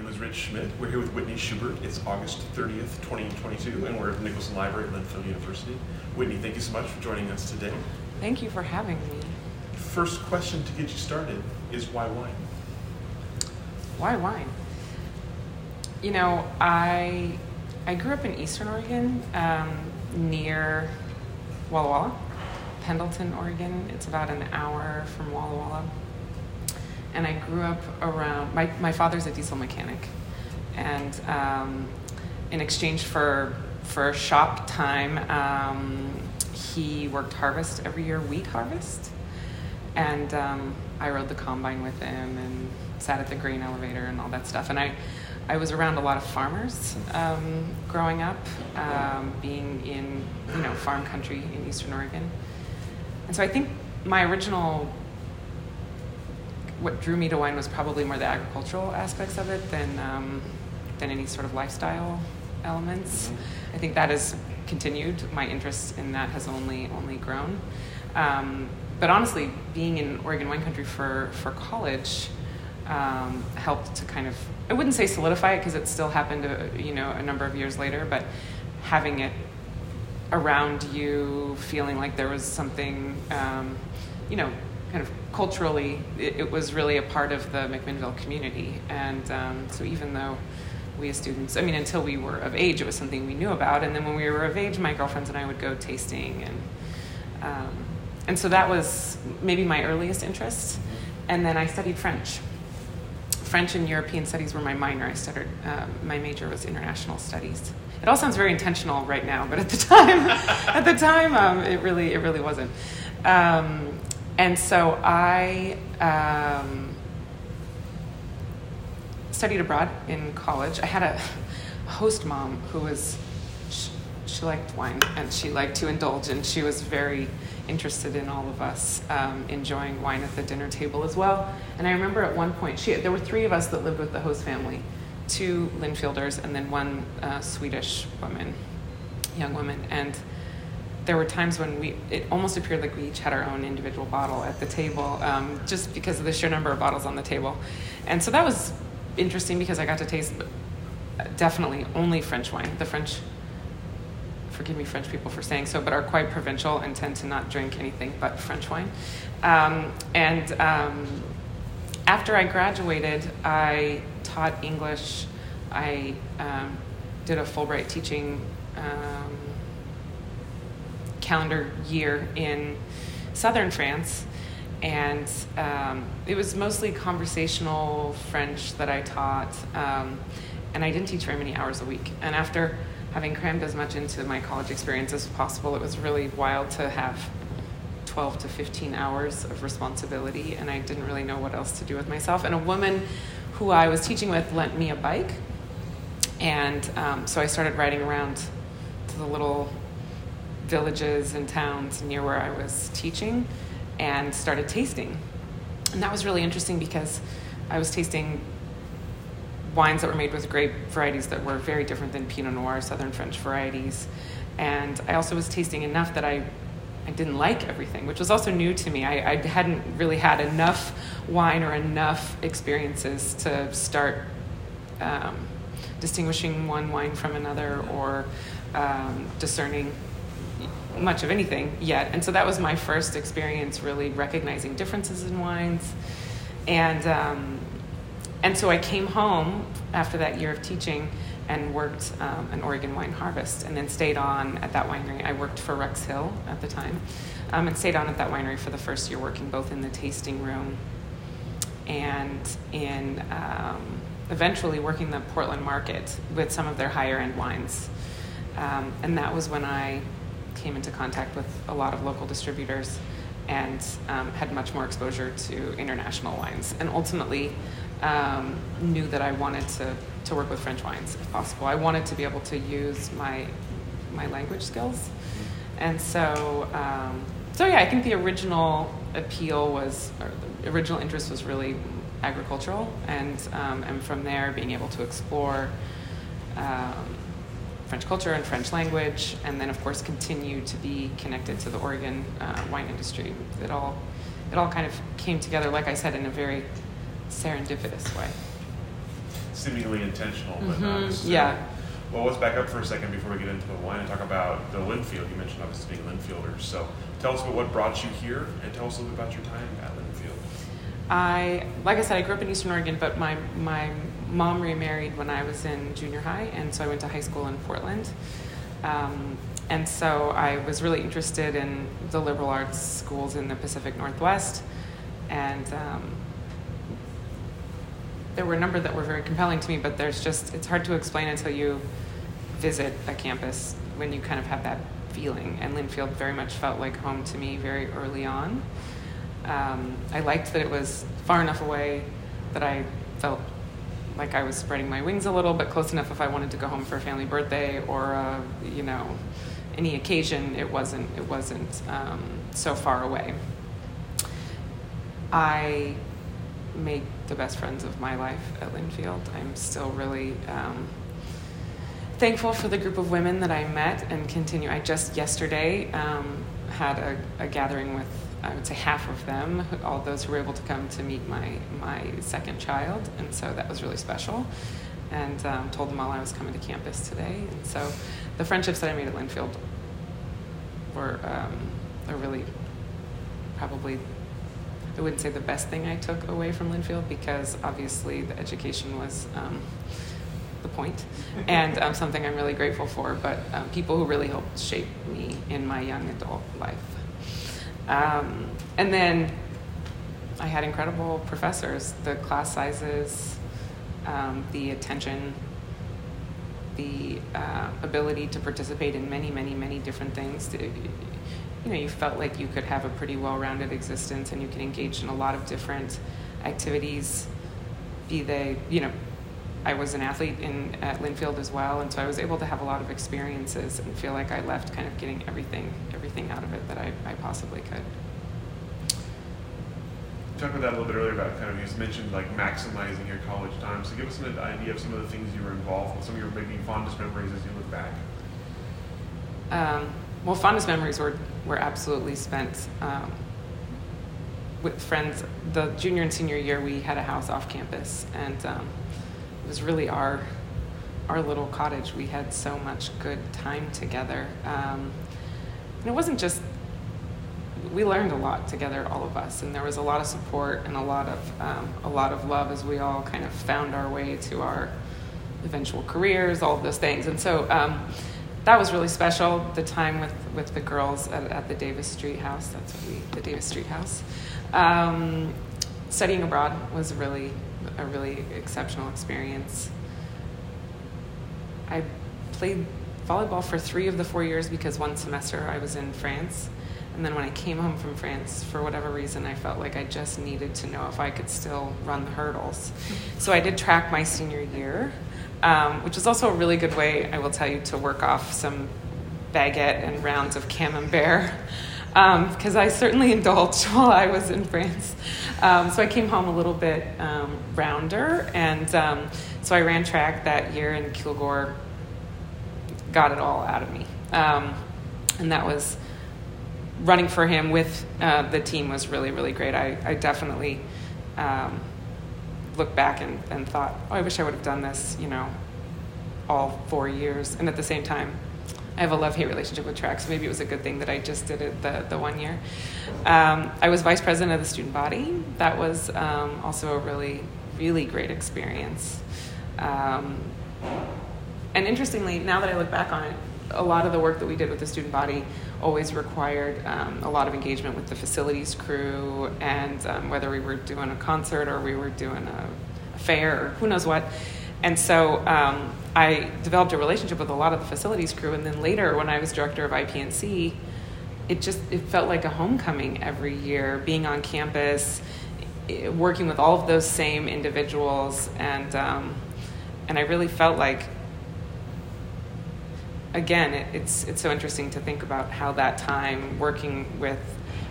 Name is Rich Schmidt. We're here with Whitney Schubert. It's August 30th, 2022, and we're at the Nicholson Library at Linfield University. Whitney, thank you so much for joining us today. Thank you for having me. First question to get you started is why wine? Why wine? You know, I I grew up in Eastern Oregon, um, near Walla Walla, Pendleton, Oregon. It's about an hour from Walla Walla. And I grew up around, my, my father's a diesel mechanic. And um, in exchange for, for shop time, um, he worked harvest every year, wheat harvest. And um, I rode the combine with him and sat at the grain elevator and all that stuff. And I, I was around a lot of farmers um, growing up, um, being in you know farm country in Eastern Oregon, and so I think my original what drew me to wine was probably more the agricultural aspects of it than um, than any sort of lifestyle elements. Mm-hmm. I think that has continued. My interest in that has only only grown. Um, but honestly, being in Oregon wine country for for college um, helped to kind of I wouldn't say solidify it because it still happened, uh, you know, a number of years later. But having it around you, feeling like there was something, um, you know, kind of culturally, it, it, was really a part of the McMinnville community. And um, so even though we as students, I mean, until we were of age, it was something we knew about. And then when we were of age, my girlfriends and I would go tasting and. Um, and so that was maybe my earliest interest. And then I studied French French and European studies were my minor. I studied, um, my major was international studies. It all sounds very intentional right now, but at the time, at the time, um, it really, it really wasn't. Um, and so I um, studied abroad in college. I had a host mom who was, she, she liked wine and she liked to indulge, and she was very interested in all of us um, enjoying wine at the dinner table as well. And I remember at one point, she, there were three of us that lived with the host family two Linfielders and then one uh, Swedish woman, young woman. And there were times when we, it almost appeared like we each had our own individual bottle at the table, um, just because of the sheer number of bottles on the table. And so that was interesting because I got to taste definitely only French wine. The French forgive me, French people for saying so, but are quite provincial and tend to not drink anything but French wine. Um, and um, after I graduated, I taught English. I um, did a Fulbright teaching um, calendar year in southern France. And um, it was mostly conversational French that I taught. Um, and I didn't teach very many hours a week. And after having crammed as much into my college experience as possible, it was really wild to have 12 to 15 hours of responsibility, and I didn't really know what else to do with myself. And a woman who I was teaching with lent me a bike, and um, so I started riding around to the little villages and towns near where I was teaching and started tasting. And that was really interesting because I was tasting wines that were made with grape varieties that were very different than Pinot Noir, Southern French varieties. And I also was tasting enough that I, I didn't like everything, which was also new to me. I, I hadn't really had enough wine or enough experiences to start um, distinguishing one wine from another or um, discerning much of anything yet. And so that was my first experience really recognizing differences in wines. And um, and so I came home after that year of teaching and worked um, an Oregon wine harvest and then stayed on at that winery. I worked for Rex Hill at the time um, and stayed on at that winery for the first year, working both in the tasting room and in um, eventually working the Portland market with some of their higher end wines. Um, and that was when I came into contact with a lot of local distributors and um, had much more exposure to international wines. And ultimately, um, knew that I wanted to, to work with French wines if possible. I wanted to be able to use my, my language skills and so um, so yeah, I think the original appeal was, or the original interest was really agricultural, and um, and from there being able to explore. Um, French culture and French language, and then of course continue to be connected to the Oregon uh, wine industry. It all, it all kind of came together, like I said, in a very serendipitous way. Seemingly intentional, but Mhm, not necessarily. yeah. Well, let's back up for a second before we get into the wine and talk about the Linfield. You mentioned obviously being Linfielders. So tell us about what brought you here and tell us a little bit about your time at Linfield. I, like I said, I grew up in Eastern Oregon, but my, my mom remarried when I was in junior high, and so I went to high school in Portland. Um, and so I was really interested in the liberal arts schools in the Pacific Northwest, and um, there were a number that were very compelling to me, but there's just, it's hard to explain until you visit a campus when you kind of have that feeling. And Linfield very much felt like home to me very early on. Um, I liked that it was far enough away that I felt like I was spreading my wings a little, but close enough if I wanted to go home for a family birthday or uh, you know any occasion. It wasn't it wasn't um, so far away. I made the best friends of my life at Linfield. I'm still really um, thankful for the group of women that I met and continue. I just yesterday um, had a, a gathering with I would say half of them, all those who were able to come to meet my my second child, and so that was really special. And um, told them all I was coming to campus today, and so the friendships that I made at Linfield were um, are really probably I wouldn't say the best thing I took away from Linfield because obviously the education was um, the point and um, something I'm really grateful for, but um, people who really helped shape me in my young adult life. Um, and then I had incredible professors. The class sizes, um, the attention, the uh, ability to participate in many, many, many different things. To, you know, you felt like you could have a pretty well-rounded existence, and you could engage in a lot of different activities. Be they, you know, I was an athlete in at Linfield as well, and so I was able to have a lot of experiences and feel like I left kind of getting everything everything out of it that I, I possibly could. You talked about that a little bit earlier about kind of you just mentioned like maximizing your college time. So give us an idea of some of the things you were involved with, some of your maybe fondest memories as you look back. Um, well, fondest memories were were absolutely spent um, with friends. The junior and senior year, we had a house off campus, and um, was really our our little cottage. We had so much good time together. Um, and it wasn't just we learned a lot together, all of us, and there was a lot of support and a lot of um, a lot of love as we all kind of found our way to our eventual careers, all of those things, and so. Um, that was really special. The time with, with the girls at, at the Davis Street House. That's what we the Davis Street House. Um, studying abroad was really a really exceptional experience. I played volleyball for three of the four years because one semester I was in France. And then when I came home from France, for whatever reason, I felt like I just needed to know if I could still run the hurdles. So I did track my senior year, um, which is also a really good way, I will tell you, to work off some baguette and rounds of camembert. Because um, I certainly indulged while I was in France. Um, so I came home a little bit um, rounder, and um, so I ran track that year, and Kilgore got it all out of me. Um, and that was running for him with uh, the team was really, really great. I, I definitely um, looked back and, and thought, oh, I wish I would have done this, you know, all four years. And at the same time, I have a love hate relationship with track, so maybe it was a good thing that I just did it the, the one year. Um, I was vice president of the student body. That was um, also a really, really great experience. Um, and interestingly, now that I look back on it, a lot of the work that we did with the student body always required um, a lot of engagement with the facilities crew, and um, whether we were doing a concert or we were doing a, a fair or who knows what. And so um, I developed a relationship with a lot of the facilities crew, and then later, when I was director of IPNC, it just it felt like a homecoming every year, being on campus, working with all of those same individuals, and um, and I really felt like again, it, it's it's so interesting to think about how that time working with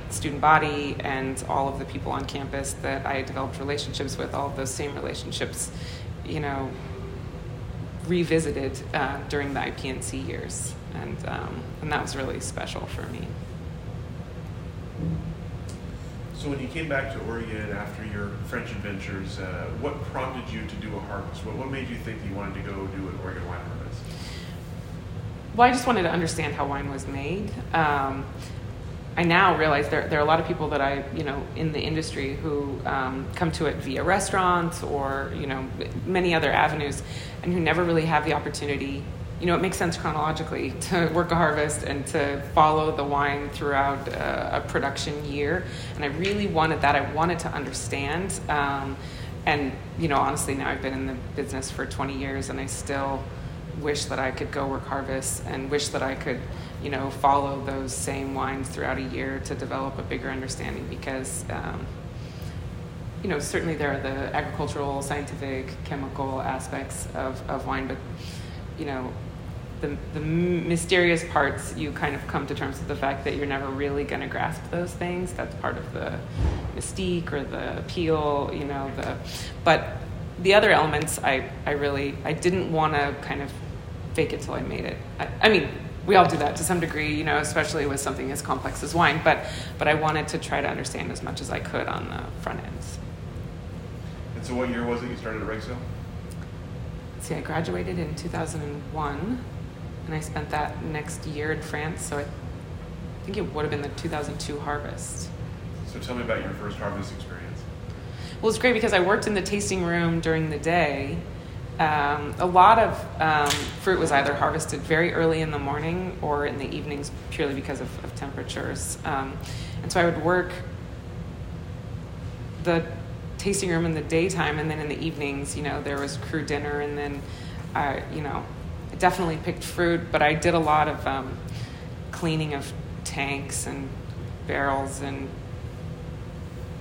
student body and all of the people on campus that I developed relationships with, all of those same relationships, you know, revisited uh, during the IPNC years, and um, and that was really special for me. So when you came back to Oregon after your French adventures, uh, what prompted you to do a harvest? What, what made you think you wanted to go do an Oregon wine harvest? Well, I just wanted to understand how wine was made. Um, I now realize there, there are a lot of people that I, you know, in the industry who um, come to it via restaurants or, you know, many other avenues and who never really have the opportunity. You know, it makes sense chronologically to work a harvest and to follow the wine throughout uh, a production year. And I really wanted that. I wanted to understand. Um, and, you know, honestly, now I've been in the business for 20 years and I still wish that I could go work harvest and wish that I could you know, follow those same wines throughout a year to develop a bigger understanding because, um, you know, certainly there are the agricultural, scientific, chemical aspects of, of wine, but, you know, the, the mysterious parts, you kind of come to terms with the fact that you're never really going to grasp those things. That's part of the mystique or the appeal, you know, the, but the other elements, I, I really, I didn't want to kind of fake it till I made it. I, I mean, we all do that to some degree, you know, especially with something as complex as wine. But but I wanted to try to understand as much as I could on the front ends. And so, what year was it you started at Rex See, I graduated in 2001, and I spent that next year in France. So I think it would have been the 2002 harvest. So tell me about your first harvest experience. Well, it's great because I worked in the tasting room during the day um, a lot of um, fruit was either harvested very early in the morning or in the evenings purely because of, of temperatures. Um, and so I would work the tasting room in the daytime, and then in the evenings, you know, there was crew dinner, and then, I, you know, definitely picked fruit, but I did a lot of um, cleaning of tanks and barrels and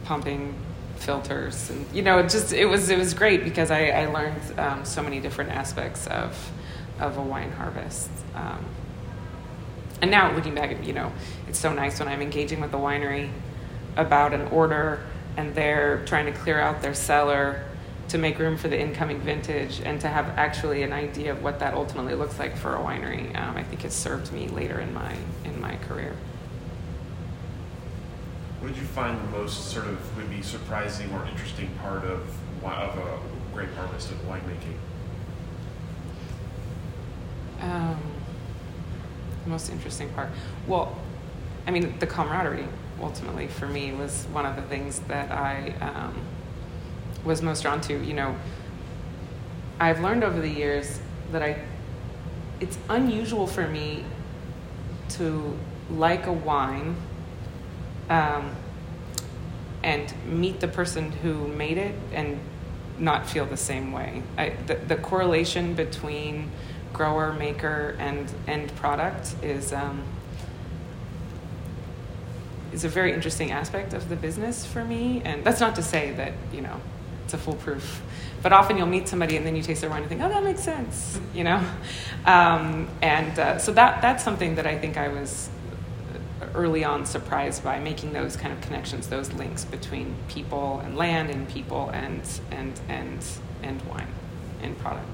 pumping filters and you know it just it was it was great because I, I learned um, so many different aspects of of a wine harvest um, and now looking back you know it's so nice when I'm engaging with the winery about an order and they're trying to clear out their cellar to make room for the incoming vintage and to have actually an idea of what that ultimately looks like for a winery um, I think has served me later in my in my career. What did you find the most sort of would be surprising or interesting part of of a grape harvest of winemaking? Um, the most interesting part. Well, I mean, the camaraderie ultimately for me was one of the things that I um, was most drawn to. You know, I've learned over the years that I it's unusual for me to like a wine um, and meet the person who made it and not feel the same way. I, the, the correlation between grower, maker, and end product is um, is a very interesting aspect of the business for me. And that's not to say that you know it's a foolproof. But often you'll meet somebody and then you taste their wine and think, oh, that makes sense, you know. Um, and uh, so that that's something that I think I was early on surprised by making those kind of connections, those links between people and land, and people and and and and wine and product.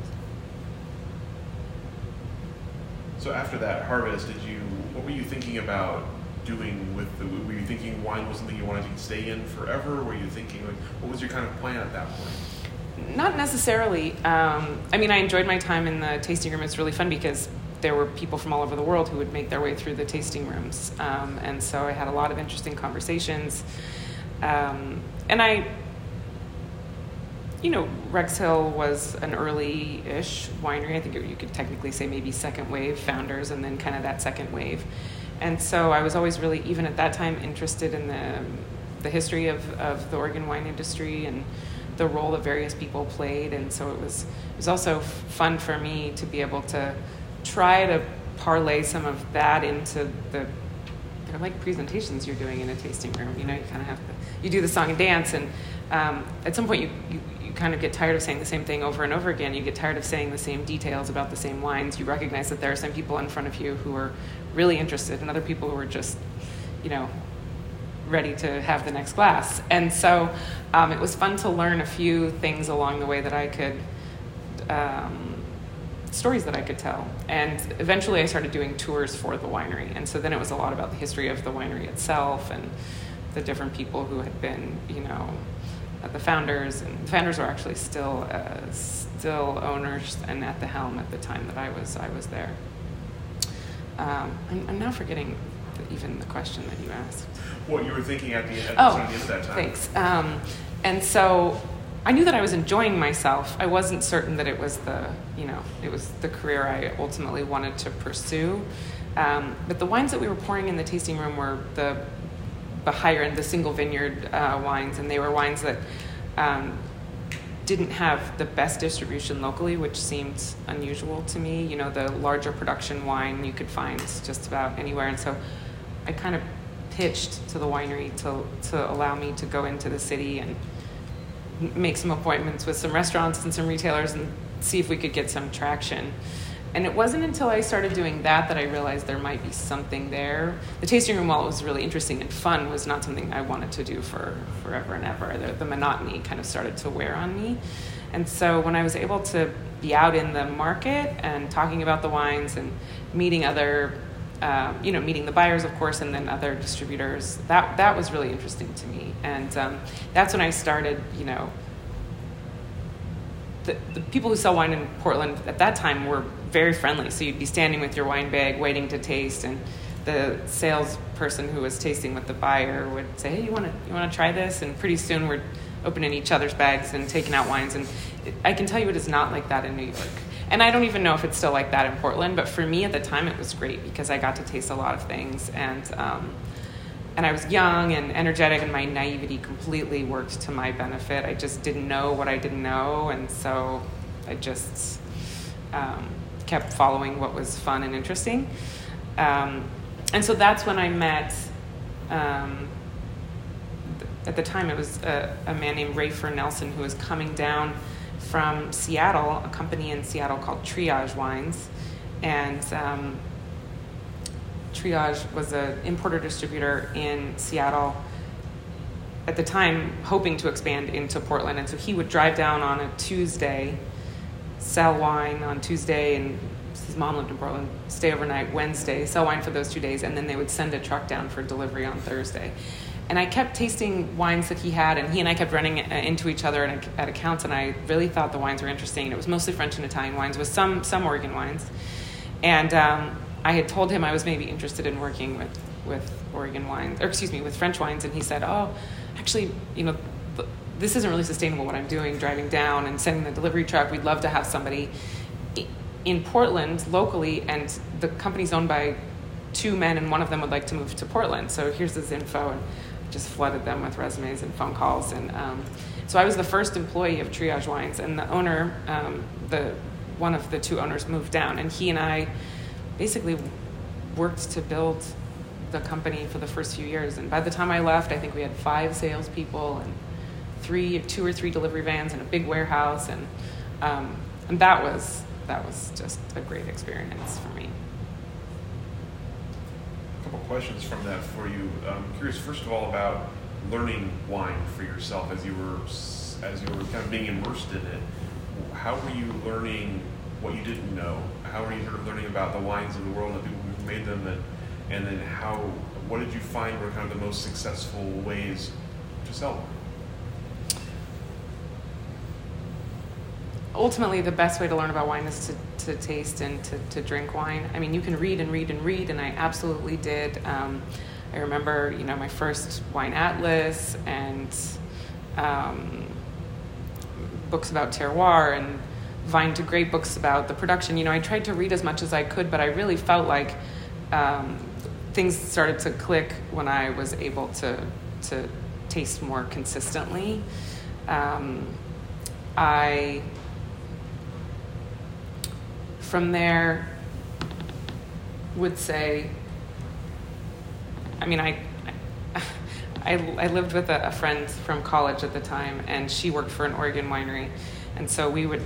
So after that harvest, did you? What were you thinking about doing with the? Were you thinking wine was something you wanted to stay in forever? Were you thinking like, what was your kind of plan at that point? Not necessarily. Um, I mean, I enjoyed my time in the tasting room. It's really fun because there were people from all over the world who would make their way through the tasting rooms. Um, and so I had a lot of interesting conversations. Um, and I, you know, Rex Hill was an early ish winery. I think you could technically say maybe second wave founders and then kind of that second wave. And so I was always really, even at that time, interested in the, the history of, of the Oregon wine industry and the role that various people played. And so it was, it was also fun for me to be able to try to parlay some of that into the they're like presentations you're doing in a tasting room. You know, you kind of have to you do the song and dance, and um, at some point you, you, you kind of get tired of saying the same thing over and over again. You get tired of saying the same details about the same wines. You recognize that there are some people in front of you who are really interested and other people who are just, you know, ready to have the next glass. And so um, it was fun to learn a few things along the way that I could, um, stories that I could tell. And eventually I started doing tours for the winery. And so then it was a lot about the history of the winery itself and the different people who had been, you know, the founders. And the founders were actually still, uh, still owners and at the helm at the time that I was, I was there. Um, I'm, I'm now forgetting the, even the question that you asked. What you were thinking at the, at Oh, the end of that time. thanks. Um, and so I knew that I was enjoying myself. I wasn't certain that it was the, you know, it was the career I ultimately wanted to pursue. Um, but the wines that we were pouring in the tasting room were the, the higher end, the single vineyard uh, wines, and they were wines that um, didn't have the best distribution locally, which seemed unusual to me. You know, the larger production wine you could find just about anywhere, and so I kind of pitched to the winery to to allow me to go into the city and make some appointments with some restaurants and some retailers and see if we could get some traction. And it wasn't until I started doing that that I realized there might be something there. The tasting room, while it was really interesting and fun, was not something I wanted to do for forever and ever. The, the monotony kind of started to wear on me. And so when I was able to be out in the market and talking about the wines and meeting other, um, you know, meeting the buyers, of course, and then other distributors, that, that was really interesting to me. And um, that's when I started, you know, the, the people who sell wine in Portland at that time were very friendly. So you'd be standing with your wine bag waiting to taste, and the salesperson who was tasting with the buyer would say, "Hey, you want to you want to try this?" And pretty soon we're opening each other's bags and taking out wines. And I can tell you, it is not like that in New York. And I don't even know if it's still like that in Portland. But for me at the time, it was great because I got to taste a lot of things and. Um, and I was young and energetic, and my naivety completely worked to my benefit. I just didn't know what I didn't know, and so I just um, kept following what was fun and interesting. Um, and so that's when I met. Um, at the time, it was a, a man named Rafer Nelson who was coming down from Seattle, a company in Seattle called Triage Wines, and um, Triage was an importer distributor in Seattle at the time, hoping to expand into Portland. And so he would drive down on a Tuesday, sell wine on Tuesday, and his mom lived in Portland, stay overnight Wednesday, sell wine for those two days, and then they would send a truck down for delivery on Thursday. And I kept tasting wines that he had, and he and I kept running uh, into each other at, accounts, and I really thought the wines were interesting. It was mostly French and Italian wines, with some some Oregon wines. And um, I had told him I was maybe interested in working with, with Oregon wines, or excuse me, with French wines, and he said, "Oh, actually, you know, this isn't really sustainable. What I'm doing, driving down and sending the delivery truck. We'd love to have somebody in Portland locally, and the company's owned by two men, and one of them would like to move to Portland. So here's this info, and just flooded them with resumes and phone calls, and um, so I was the first employee of Triage Wines, and the owner, um, the one of the two owners, moved down, and he and I basically worked to build the company for the first few years. And by the time I left, I think we had five salespeople and three, two or three delivery vans and a big warehouse, and um, and that was that was just a great experience for me. Couple questions from that for you. I'm curious, first of all, about learning wine for yourself as you were as you were kind of being immersed in it. How were you learning what you didn't know? How were you sort of learning about the wines of the world and the people who made them, and and then how? What did you find were kind of the most successful ways to sell wine? Ultimately the best way to learn about wine is to, to taste and to, to drink wine. I mean you can read and read and read and i absolutely did. Um, i remember you know my first wine atlas and um, books about terroir and vine to grape books about the production. You know i tried to read as much as i could but i really felt like um, things started to click when i was able to to taste more consistently. Um, i from there would say i mean i I, I lived with a, a friend from college at the time, and she worked for an Oregon winery, and so we would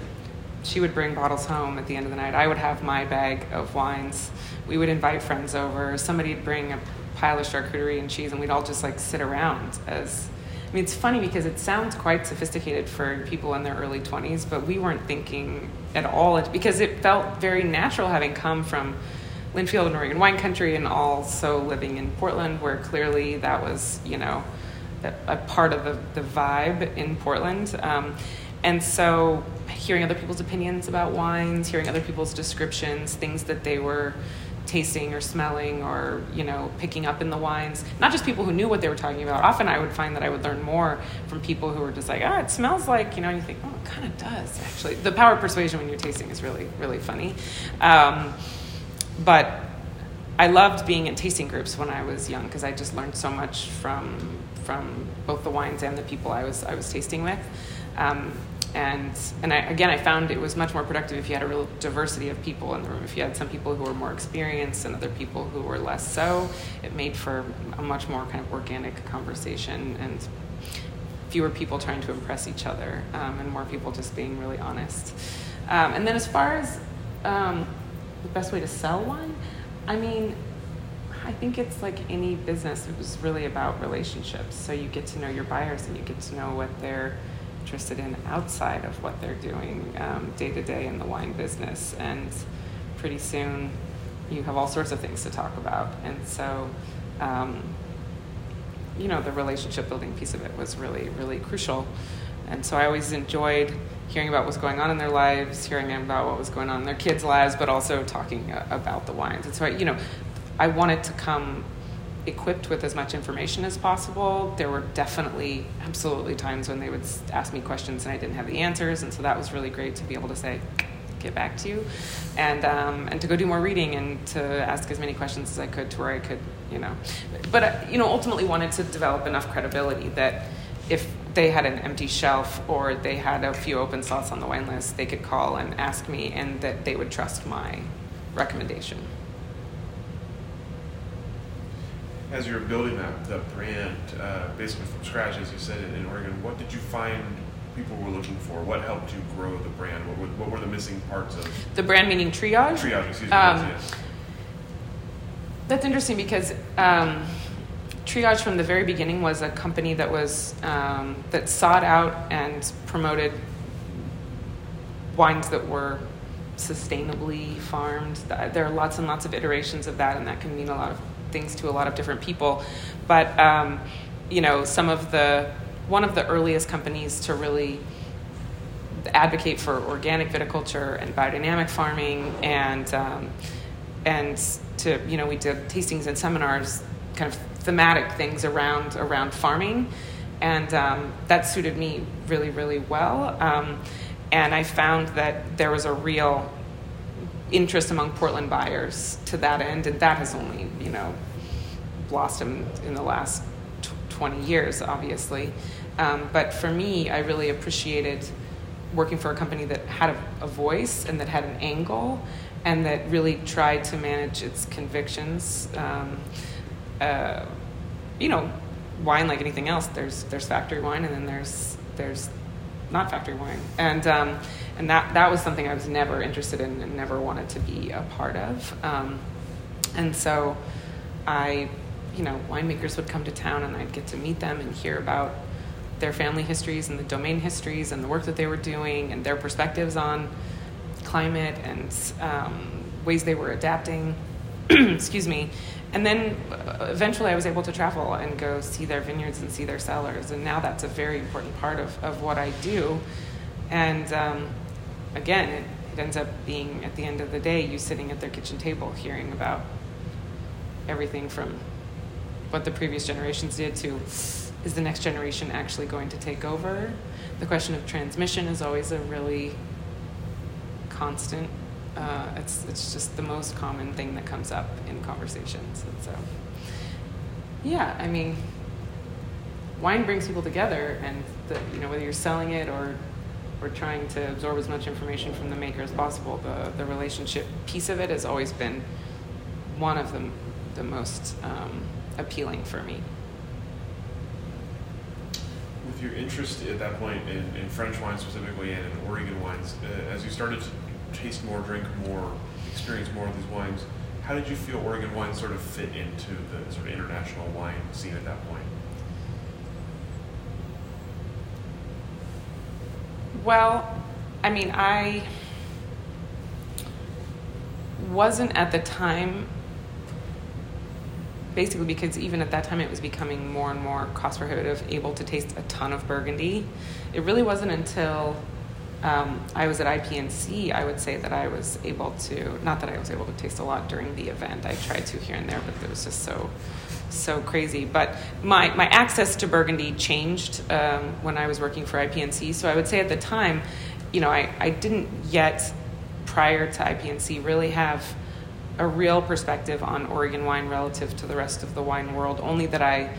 she would bring bottles home at the end of the night. I would have my bag of wines. We would invite friends over. Somebody'd bring a pile of charcuterie and cheese, and we'd all just like sit around as. I mean, it's funny because it sounds quite sophisticated for people in their early 20s, but we weren't thinking at all because it felt very natural having come from Linfield and Oregon wine country and also living in Portland, where clearly that was, you know, a, part of the, the vibe in Portland. Um, and so hearing other people's opinions about wines, hearing other people's descriptions, things that they were tasting or smelling or you know picking up in the wines. Not just people who knew what they were talking about. Often i would find that i would learn more from people who were just like ah it smells like you know and you think oh it kind of does actually. The power of persuasion when you're tasting is really really funny. Um, but i loved being in tasting groups when i was young because i just learned so much from from both the wines and the people i was i was tasting with. Um, and and I, again, I found it was much more productive if you had a real diversity of people in the room. If you had some people who were more experienced and other people who were less so, it made for a much more kind of organic conversation and fewer people trying to impress each other um, and more people just being really honest. Um, and then as far as um, the best way to sell wine, I mean, I think it's like any business. It was really about relationships. So you get to know your buyers and you get to know what they're interested in outside of what they're doing day to day in the wine business. And pretty soon you have all sorts of things to talk about. And so, um, you know, the relationship building piece of it was really, really crucial. And so I always enjoyed hearing about what's going on in their lives, hearing about what was going on in their kids' lives, but also talking about the wines. And so, I, you know, I wanted to come equipped with as much information as possible. There were definitely, absolutely times when they would ask me questions and I didn't have the answers, and so that was really great to be able to say, get back to you, and um, and to go do more reading and to ask as many questions as I could to where I could, you know, but uh, you know, ultimately wanted to develop enough credibility that if they had an empty shelf or they had a few open slots on the wine list, they could call and ask me, and that they would trust my recommendation. As you're building that, the brand uh, basically from scratch, as you said in Oregon, what did you find people were looking for? What helped you grow the brand? What were, what were the missing parts of the brand? Meaning triage. Triage, excuse me. Um, yes. That's interesting because um, Triage from the very beginning was a company that was um, that sought out and promoted wines that were sustainably farmed. There are lots and lots of iterations of that, and that can mean a lot of things to a lot of different people. But um, you know, some of the one of the earliest companies to really advocate for organic viticulture and biodynamic farming, and um, and to you know, we did tastings and seminars, kind of thematic things around around farming, and um, that suited me really really well. Um, and I found that there was a real interest among Portland buyers to that end, and that has only you know blossomed in the last t- 20 years, obviously. Um, but for me, I really appreciated working for a company that had a, a, voice and that had an angle and that really tried to manage its convictions. Um, uh, you know, wine like anything else, there's there's factory wine and then there's there's not factory wine, and um, and that that was something I was never interested in and never wanted to be a part of. Um, and so, I, you know, winemakers would come to town, and I'd get to meet them and hear about their family histories and the domain histories and the work that they were doing and their perspectives on climate and um, ways they were adapting. Excuse me. And then uh, eventually I was able to travel and go see their vineyards and see their cellars. And now that's a very important part of, of what I do. And um, again, it, it ends up being at the end of the day, you sitting at their kitchen table hearing about everything from what the previous generations did to is the next generation actually going to take over? The question of transmission is always a really constant uh, it's it's just the most common thing that comes up in conversations, and so yeah, I mean, wine brings people together, and the, you know whether you're selling it or or trying to absorb as much information from the maker as possible, the the relationship piece of it has always been one of the the most um, appealing for me. with your interest at that point in, in French wine specifically and in Oregon wines, uh, as you started to taste more, drink more, experience more of these wines, how did you feel Oregon wine sort of fit into the sort of international wine scene at that point? Well, I mean, I wasn't at the time basically because even at that time it was becoming more and more cost prohibitive, able to taste a ton of Burgundy. It really wasn't until um, I was at IPNC, I would say that I was able to, not that I was able to taste a lot during the event, I tried to here and there, but it was just so, so crazy. But my, my access to Burgundy changed um, when I was working for IPNC. So I would say at the time, you know, I, I didn't yet, prior to IPNC, really have a real perspective on Oregon wine relative to the rest of the wine world, only that I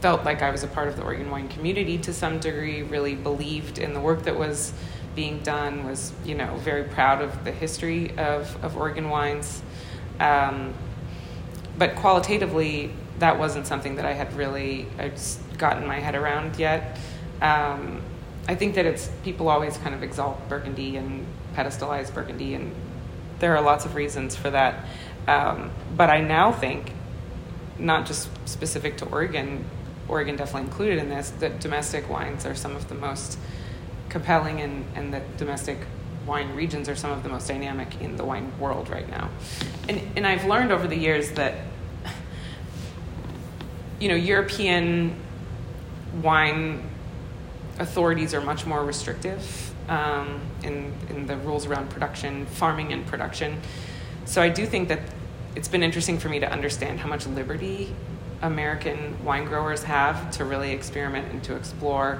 felt like I was a part of the Oregon wine community to some degree, really believed in the work that was being done, was, you know, very proud of the history of, of Oregon wines. Um, but qualitatively, that wasn't something that I had really gotten my head around yet. Um, I think that it's people always kind of exalt Burgundy and pedestalize Burgundy and there are lots of reasons for that. Um, but I now think, not just specific to Oregon, Oregon definitely included in this, that domestic wines are some of the most compelling and, and that domestic wine regions are some of the most dynamic in the wine world right now. And, and I've learned over the years that, you know, European wine authorities are much more restrictive um, in, in the rules around production, farming and production. So I do think that it's been interesting for me to understand how much liberty American wine growers have to really experiment and to explore,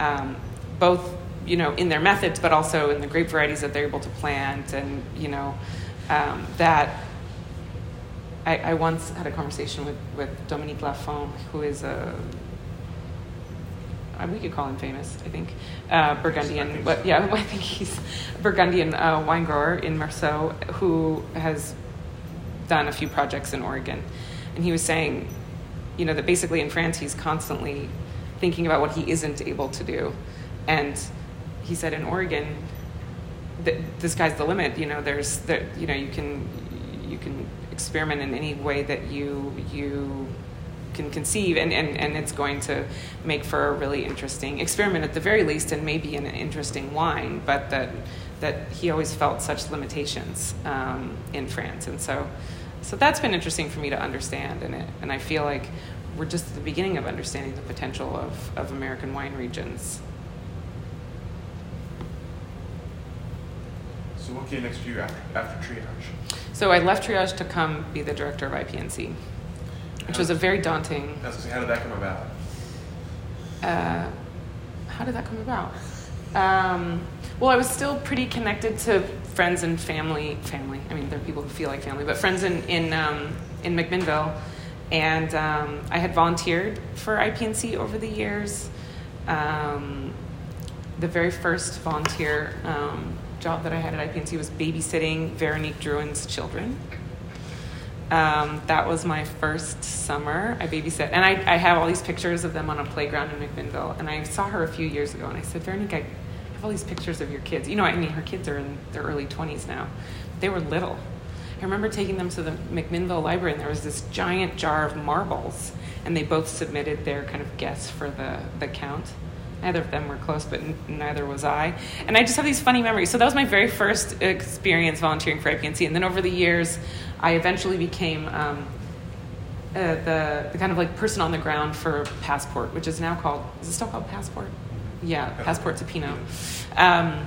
um, both you know in their methods, but also in the grape varieties that they're able to plant, and you know um, that. I, I once had a conversation with, with Dominique Lafon, who is a uh, we could call him famous, I think, uh, Burgundian. But yeah, I think he's a Burgundian uh, wine grower in Meursault who has done a few projects in Oregon, and he was saying, you know, that basically in France he's constantly thinking about what he isn't able to do, and he said in Oregon, the, the sky's the limit. You know, there's there, you know, you can you can experiment in any way that you you can conceive, and, and, and it's going to make for a really interesting experiment at the very least, and maybe an interesting wine, but that, that he always felt such limitations um, in France. And so, so that's been interesting for me to understand, and, it, and I feel like we're just at the beginning of understanding the potential of, of American wine regions. So what came next for you after, after Triage? So I left Triage to come be the director of IPNC which was a very daunting. How did that come about? Uh, how did that come about? Um, well, I was still pretty connected to friends and family. Family. I mean, there are people who feel like family, but friends in in um, in McMinnville, and um, I had volunteered for IPNC over the years. Um, the very first volunteer um, job that I had at IPNC was babysitting Veronique Drouhin's children. Um, that was my first summer. I babysat, and I, I have all these pictures of them on a playground in McMinnville. And I saw her a few years ago, and I said, Veronique, I have all these pictures of your kids. You know, I mean, her kids are in their early 20s now. They were little. I remember taking them to the McMinnville Library, and there was this giant jar of marbles, and they both submitted their kind of guess for the, the count. Neither of them were close, but n- neither was I. And I just have these funny memories. So that was my very first experience volunteering for IPNC. And then over the years, I eventually became um, uh, the, the kind of like person on the ground for Passport, which is now called, is it still called Passport? Yeah, Passport to Pinot. Um,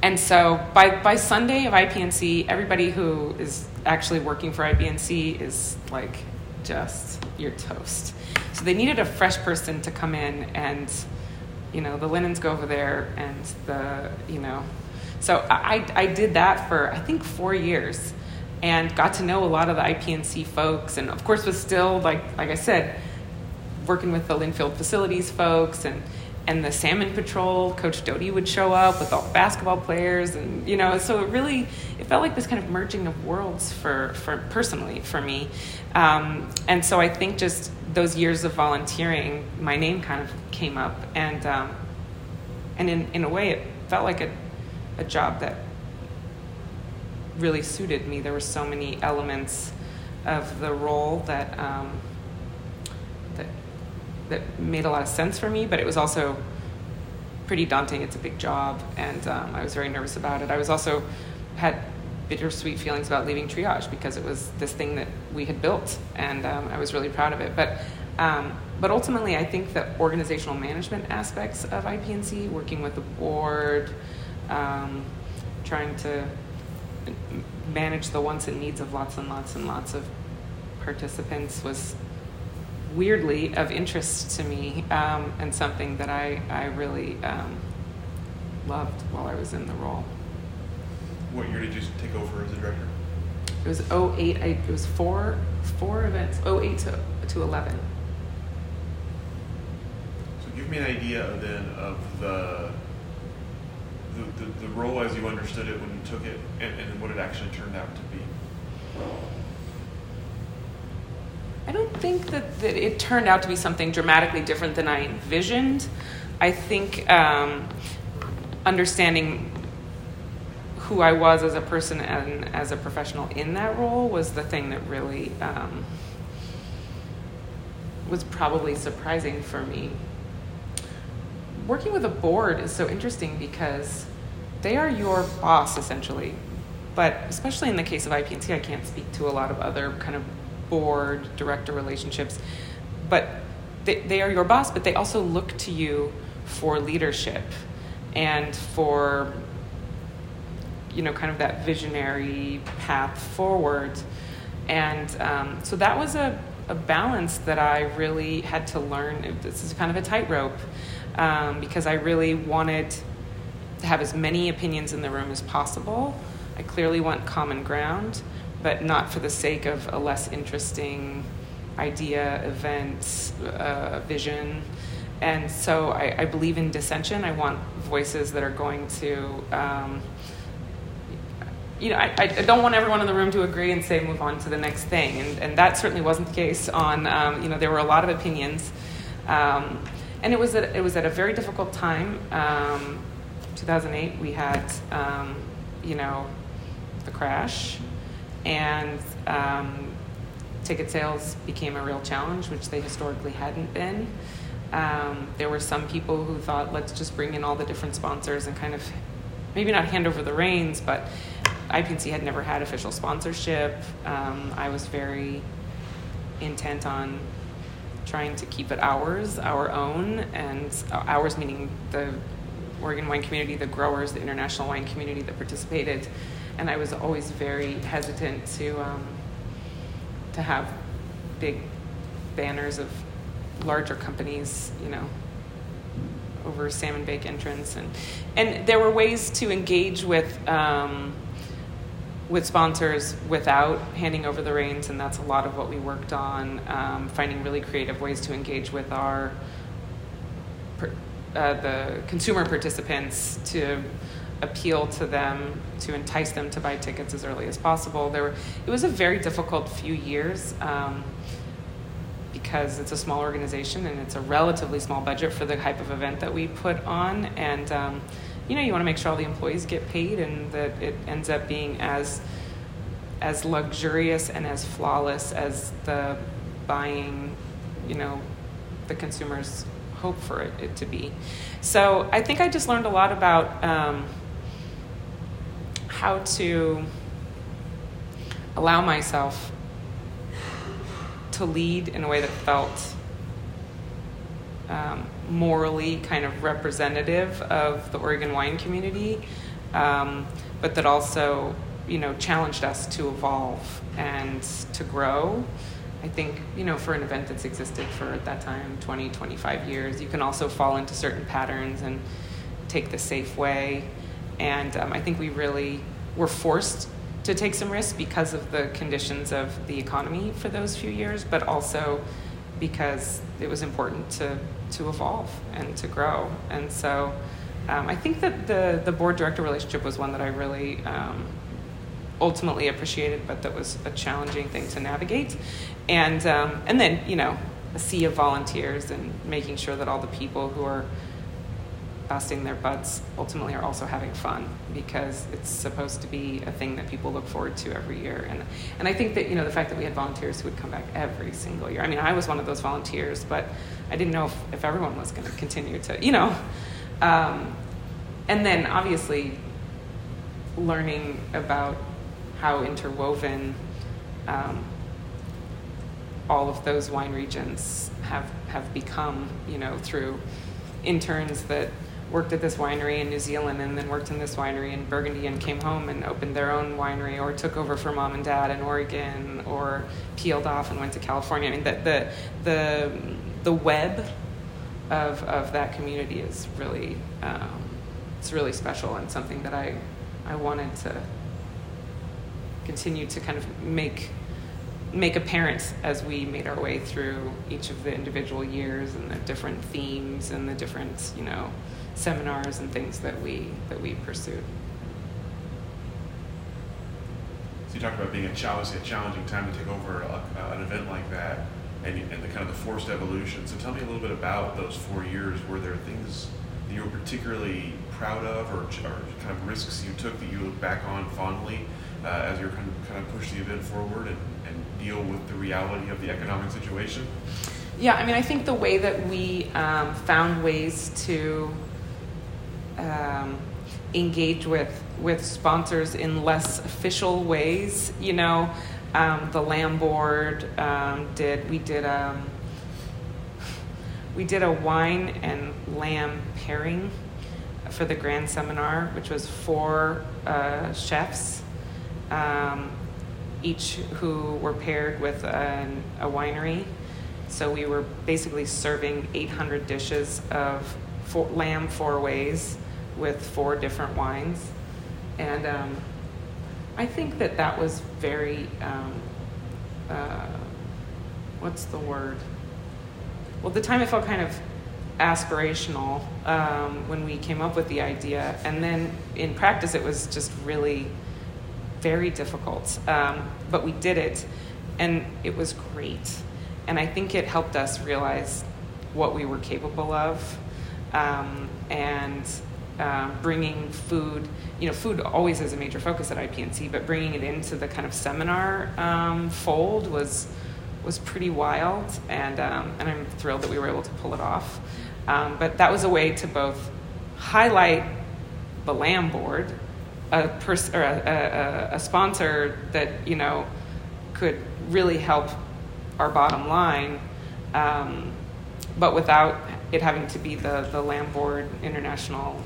and so by, by Sunday of IPNC, everybody who is actually working for IPNC is like just your toast. So they needed a fresh person to come in and you know, the linens go over there and the, you know. So I, I did that for, I think, four years and got to know a lot of the IPNC folks. And of course, was still, like, like I said, working with the Linfield facilities folks and, and the Salmon Patrol. Coach Doty would show up with all the basketball players. And, you know, so it really, it felt like this kind of merging of worlds for, for personally for me. Um, and so I think just those years of volunteering, my name kind of came up, and um, and in in a way, it felt like a a job that really suited me. There were so many elements of the role that um, that made a lot of sense for me, but it was also pretty daunting. It's a big job, and um, I was very nervous about it. I was also had bittersweet feelings about leaving triage because it was this thing that we had built, and um, I was really proud of it. But um, but ultimately, I think the organizational management aspects of IPNC, working with the board, um, trying to manage the wants and needs of lots and lots and lots of participants was weirdly of interest to me um, and something that I, I really um, loved while I was in the role. What year did you take over as a director? It was 08, I, it was four, four events, 08 to, to 11. So give me an idea then of the the, the, the role as you understood it when you took it and, and what it actually turned out to be? I don't think that, that it turned out to be something dramatically different than I envisioned. I think um, understanding who I was as a person and as a professional in that role was the thing that really um, was probably surprising for me working with a board is so interesting because they are your boss essentially. But especially in the case of IPNC, I can't speak to a lot of other kind of board director relationships. But they, they are your boss, but they also look to you for leadership and for you know kind of that visionary path forward and um, so that was a, a balance that i really had to learn this is kind of a tightrope um, because I really wanted to have as many opinions in the room as possible. I clearly want common ground, but not for the sake of a less interesting idea, event, uh, vision. And so I, I, believe in dissension. I want voices that are going to, um, you know, I, I, don't want everyone in the room to agree and say move on to the next thing. And, and that certainly wasn't the case on, um, you know, there were a lot of opinions. Um, and it was at, it was at a very difficult time. Um, 2008, we had um, you know the crash, and um, ticket sales became a real challenge, which they historically hadn't been. Um, there were some people who thought, let's just bring in all the different sponsors and kind of maybe not hand over the reins, but IPNC had never had official sponsorship. Um, I was very intent on trying to keep it ours, our own, and ours meaning the Oregon wine community, the growers, the international wine community that participated. And I was always very hesitant to um, to have big banners of larger companies, you know, over salmon bake entrance, and and there were ways to engage with. Um, with sponsors without handing over the reins, and that's a lot of what we worked on. Um, finding really creative ways to engage with our uh, the consumer participants to appeal to them to entice them to buy tickets as early as possible. There were, it was a very difficult few years. Um, because it's a small organization and it's a relatively small budget for the type of event that we put on, and um, you know, you want to make sure all the employees get paid and that it ends up being as as luxurious and as flawless as the buying, you know, the consumers hope for it, it to be. So I think I just learned a lot about um, how to allow myself to lead in a way that felt um, morally kind of representative of the Oregon wine community, um, but that also, you know, challenged us to evolve and to grow. I think, you know, for an event that's existed for at that time 20, 25 years, you can also fall into certain patterns and take the safe way. And um, I think we really were forced to take some risks because of the conditions of the economy for those few years, but also because it was important to to evolve and to grow. And so um, I think that the, the board director relationship was one that I really um, ultimately appreciated, but that was a challenging thing to navigate. And, um, and then, you know, a sea of volunteers and making sure that all the people who are busting their butts ultimately are also having fun because it's supposed to be a thing that people look forward to every year. And and I think that you know the fact that we had volunteers who would come back every single year. I mean I was one of those volunteers but I didn't know if, if everyone was going to continue to you know. Um, and then obviously learning about how interwoven um, all of those wine regions have have become, you know, through interns that worked at this winery in New Zealand and then worked in this winery in Burgundy and came home and opened their own winery or took over for mom and dad in Oregon or peeled off and went to California. I mean, the the the, the web of of that community is really um, it's really special and something that I I wanted to continue to kind of make make apparent as we made our way through each of the individual years and the different themes and the different you know seminars and things that we that we pursued. So you talked about being a challenging, a challenging time to take over a, an event like that, and, and the kind of the forced evolution. So tell me a little bit about those four years. Were there things that you were particularly proud of, or, or kind of risks you took that you look back on fondly uh, as you're kind of, kind of push the event forward and, and deal with the reality of the economic situation? Yeah, I mean, I think the way that we um, found ways to um, engage with with sponsors in less official ways, you know, um, the Lamb Board um, did. We did. Um, we did a wine and lamb pairing for the grand seminar, which was four uh, chefs, um, each who were paired with a winery. So we were basically serving 800 dishes of four, lamb four ways with four different wines. And um, I think that that was very, um, uh, what's the word? Well, at the time it felt kind of aspirational um, when we came up with the idea, and then in practice it was just really very difficult. Um, but we did it, and it was great. And I think it helped us realize what we were capable of, um, and uh, bringing food. You know, food always is a major focus at IPNC, but bringing it into the kind of seminar um, fold was was pretty wild, and um, and I'm thrilled that we were able to pull it off. Um, but that was a way to both highlight the Lamb Board, a, pers- or a, a, a sponsor that you know could really help our bottom line, um, but without it having to be the the Lamb Board International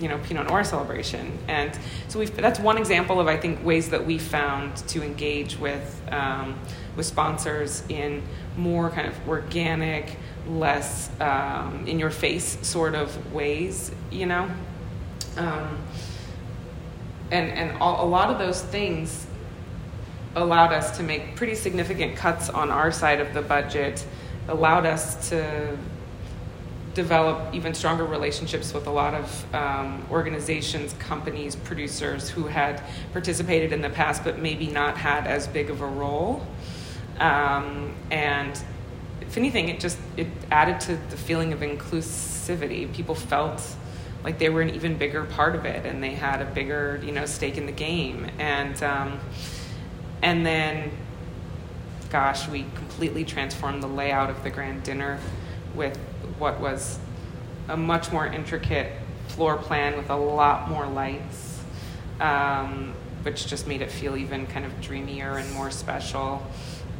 you know Pinot Noir celebration, and so we that's one example of I think ways that we found to engage with um, with sponsors in more kind of organic, less um, in your face sort of ways, you know. Um, and and all, a lot of those things allowed us to make pretty significant cuts on our side of the budget, allowed us to develop even stronger relationships with a lot of um, organizations, companies, producers who had participated in the past but maybe not had as big of a role. Um, and if anything, it just it added to the feeling of inclusivity. People felt like they were an even bigger part of it, and they had a bigger, you know, stake in the game. And um, and then, gosh, we completely transformed the layout of the grand dinner with what was a much more intricate floor plan with a lot more lights, um, which just made it feel even kind of dreamier and more special.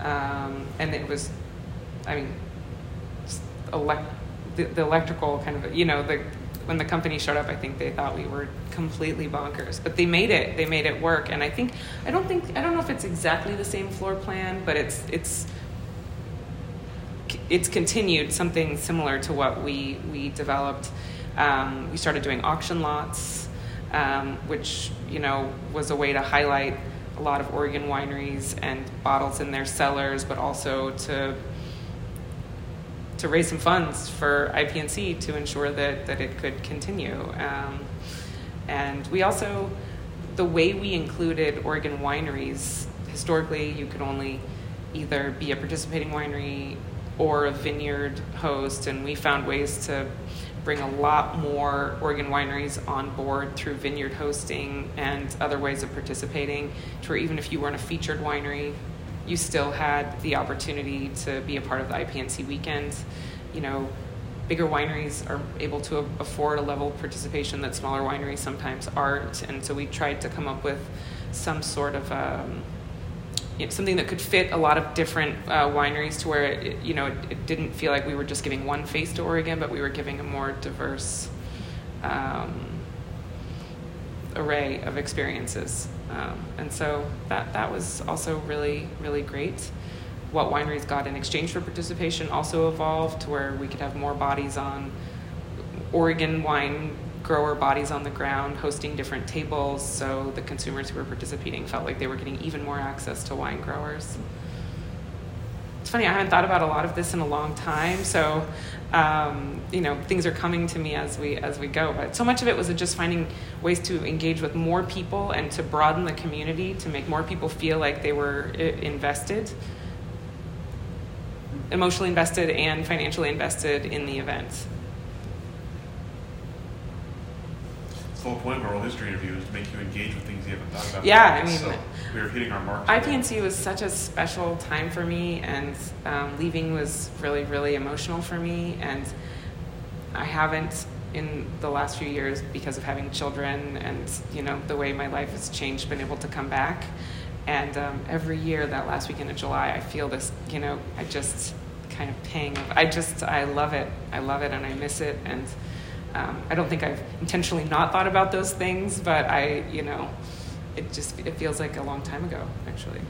Um, and it was, I mean, elect, the, the electrical kind of, you know, the when the company showed up, I think they thought we were completely bonkers, but they made it. They made it work, and I think I don't think I don't know if it's exactly the same floor plan, but it's it's it's continued something similar to what we we developed. Um, we started doing auction lots, um, which you know was a way to highlight a lot of Oregon wineries and bottles in their cellars, but also to to raise some funds for IPNC to ensure that, that it could continue. Um, and we also, the way we included Oregon wineries, historically you could only either be a participating winery or a vineyard host, and we found ways to bring a lot more Oregon wineries on board through vineyard hosting and other ways of participating, to where even if you weren't a featured winery, you still had the opportunity to be a part of the IPNC weekend. You know, bigger wineries are able to afford a level of participation that smaller wineries sometimes aren't, and so we tried to come up with some sort of um, you know, something that could fit a lot of different uh, wineries to where it, you know it, it, didn't feel like we were just giving one face to Oregon, but we were giving a more diverse um, array of experiences. Um, and so that that was also really really great. What wineries got in exchange for participation also evolved to where we could have more bodies on Oregon wine grower bodies on the ground hosting different tables so the consumers who were participating felt like they were getting even more access to wine growers. It's funny, I haven't thought about a lot of this in a long time, so um, you know things are coming to me as we as we go. But so much of it was just finding ways to engage with more people and to broaden the community to make more people feel like they were invested, emotionally invested and financially invested in the event. The whole point of our oral history interview is to make you engage with things you haven't thought about. Yeah, I mean, so we were hitting our mark. IPNC was such a special time for me, and um, leaving was really, really emotional for me. And I haven't in the last few years because of having children and you know the way my life has changed, been able to come back. And um, every year, that last weekend of July, I feel this, you know, I just kind of pang. I just, I love it. I love it, and I miss it, and um, I don't think I've intentionally not thought about those things, but I, you know, it just it feels like a long time ago, actually.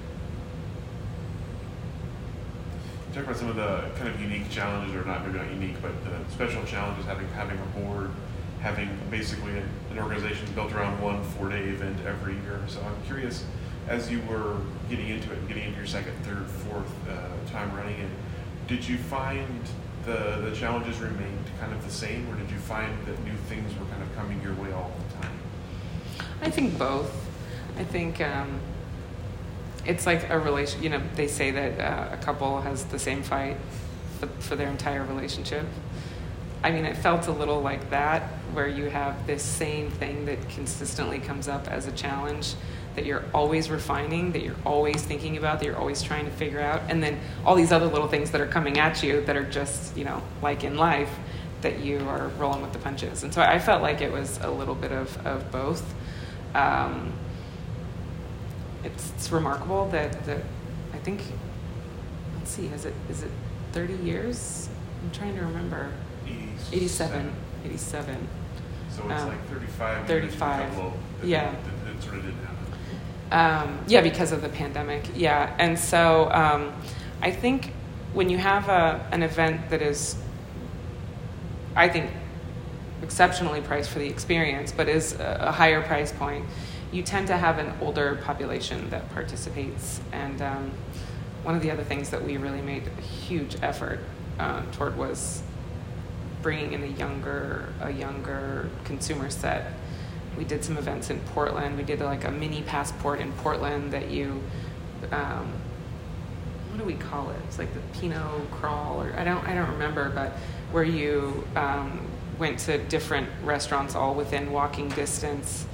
Talk about some of the kind of unique challenges, or not maybe not unique, but the special challenges having having a board, having basically an organization built around one four-day event every year. So I'm curious, as you were getting into it, getting into your second, third, fourth uh, time running it, did you find the, the challenges remained kind of the same, or did you find that new things were kind of coming your way all the time? I think both. I think um, it's like a relation. You know, they say that uh, a couple has the same fight for, for their entire relationship. I mean, it felt a little like that, where you have this same thing that consistently comes up as a challenge that you're always refining, that you're always thinking about, that you're always trying to figure out, and then all these other little things that are coming at you that are just, you know, like in life, that you are rolling with the punches. And so I felt like it was a little bit of, of both. Um, it's, it's remarkable that, that I think, let's see, is it, is it 30 years? I'm trying to remember. 87. 87. 87. So it's um, like 35 35. yeah. It, it sort of didn't happen. Um, yeah, because of the pandemic. Yeah, and so um, I think when you have a, an event that is, I think, exceptionally priced for the experience, but is a, higher price point, you tend to have an older population that participates. And um, one of the other things that we really made a huge effort uh, toward was bringing in a younger, a younger consumer set we did some events in Portland. We did like a mini passport in Portland that you, um, what do we call it? It's like the Pinot crawl, or I don't, I don't remember, but where you um, went to different restaurants all within walking distance,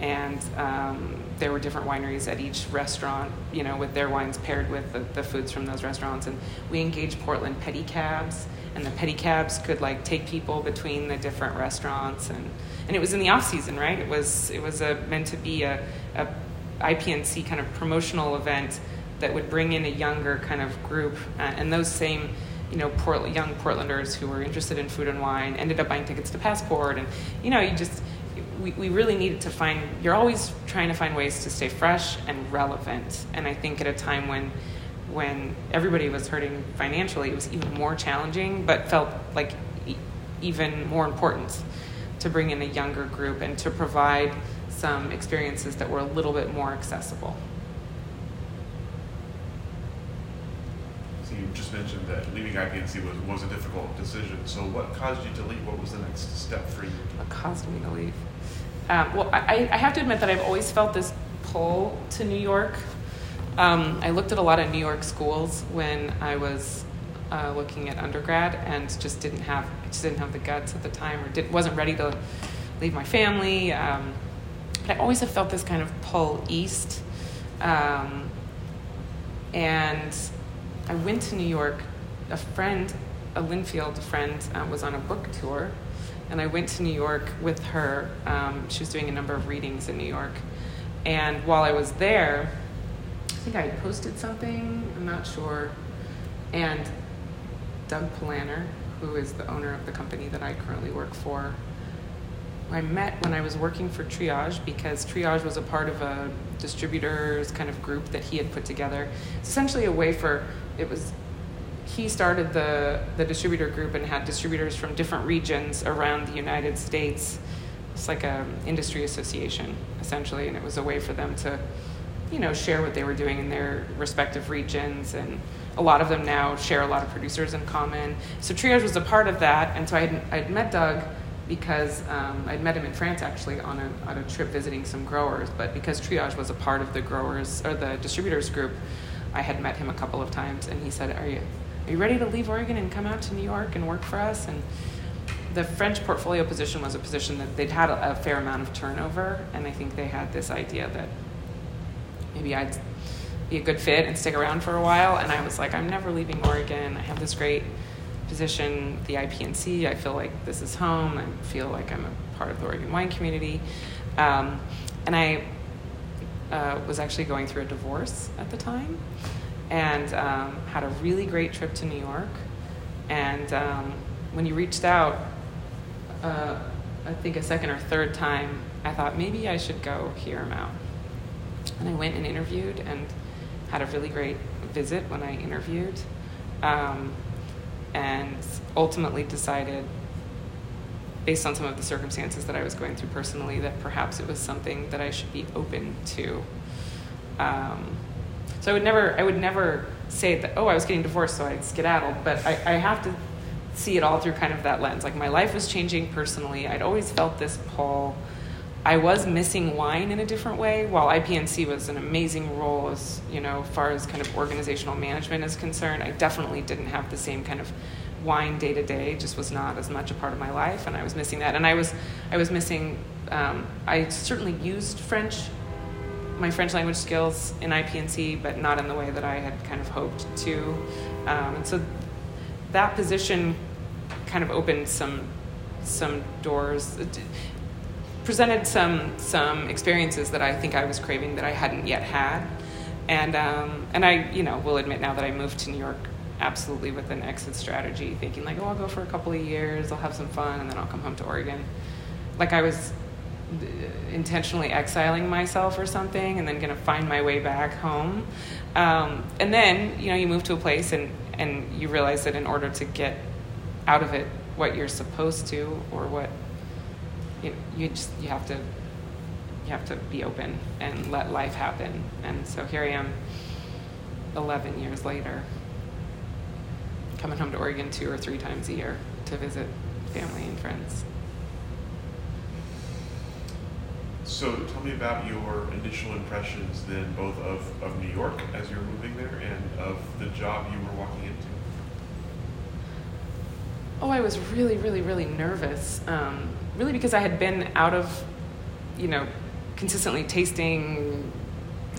and um, there were different wineries at each restaurant, you know, with their wines paired with the, the foods from those restaurants. And we engaged Portland pedicabs, and the pedicabs could like take people between the different restaurants and and it was in the off season, right? It was it was a, meant to be a, a IPNC kind of promotional event that would bring in a younger kind of group, uh, and those same you know Port- young Portlanders who were interested in food and wine ended up buying tickets to Passport, and you know you just we, we really needed to find you're always trying to find ways to stay fresh and relevant and i think at a time when when everybody was hurting financially it was even more challenging but felt like even more important to bring in a younger group and to provide some experiences that were a little bit more accessible. So you just mentioned that leaving IPNC was, was a difficult decision. So what caused you to leave? What was the next step for you? What caused me to leave? Um, well, I, I have to admit that I've always felt this pull to New York. Um, I looked at a lot of New York schools when I was uh, looking at undergrad, and just didn't have just didn't have the guts at the time, or did, wasn't ready to leave my family. Um, but I always have felt this kind of pull east, um, and I went to New York. A friend, a Linfield friend, uh, was on a book tour, and I went to New York with her. Um, she was doing a number of readings in New York, and while I was there, I think I posted something. I'm not sure, and Doug Polaner, who is the owner of the company that I currently work for, I met when I was working for Triage because Triage was a part of a distributors kind of group that he had put together. It's essentially a way for it was he started the the distributor group and had distributors from different regions around the United States. It's like a industry association essentially, and it was a way for them to, you know, share what they were doing in their respective regions and a lot of them now share a lot of producers in common. So Triage was a part of that, and so I had met Doug because um, I'd met him in France actually on a, on a trip visiting some growers, but because Triage was a part of the growers or the distributors group, I had met him a couple of times, and he said, "Are you are you ready to leave Oregon and come out to New York and work for us?" And the French portfolio position was a position that they'd had a, a fair amount of turnover, and I think they had this idea that maybe I'd be a good fit and stick around for a while. And I was like, I'm never leaving Oregon. I have this great position, the IPNC. I feel like this is home. I feel like I'm a part of the Oregon wine community. Um, and I uh, was actually going through a divorce at the time and um, had a really great trip to New York. And um, when you reached out, uh, I think a second or third time, I thought maybe I should go hear him out. And I went and interviewed and had a really great visit when I interviewed, um, and ultimately decided, based on some of the circumstances that I was going through personally, that perhaps it was something that I should be open to. Um, so I would never, I would never say that. Oh, I was getting divorced, so I skedaddled. But I, I have to see it all through kind of that lens. Like my life was changing personally. I'd always felt this pull I was missing wine in a different way. While IPNC was an amazing role as you know, far as kind of organizational management is concerned, I definitely didn't have the same kind of wine day to day. Just was not as much a part of my life, and I was missing that. And I was, I was missing. Um, I certainly used French, my French language skills in IPNC, but not in the way that I had kind of hoped to. Um, and so that position kind of opened some some doors presented some some experiences that I think I was craving that I hadn't yet had, and um, and I you know will admit now that I moved to New York absolutely with an exit strategy, thinking like oh I'll go for a couple of years, I'll have some fun, and then I'll come home to Oregon, like I was uh, intentionally exiling myself or something, and then gonna find my way back home, um, and then you know you move to a place and and you realize that in order to get out of it what you're supposed to or what you, you just you have to you have to be open and let life happen. And so here I am, 11 years later, coming home to Oregon two or three times a year to visit family and friends. So tell me about your initial impressions then, both of, of New York as you were moving there and of the job you were walking into. Oh, I was really, really, really nervous. Um, really because I had been out of, you know, consistently tasting,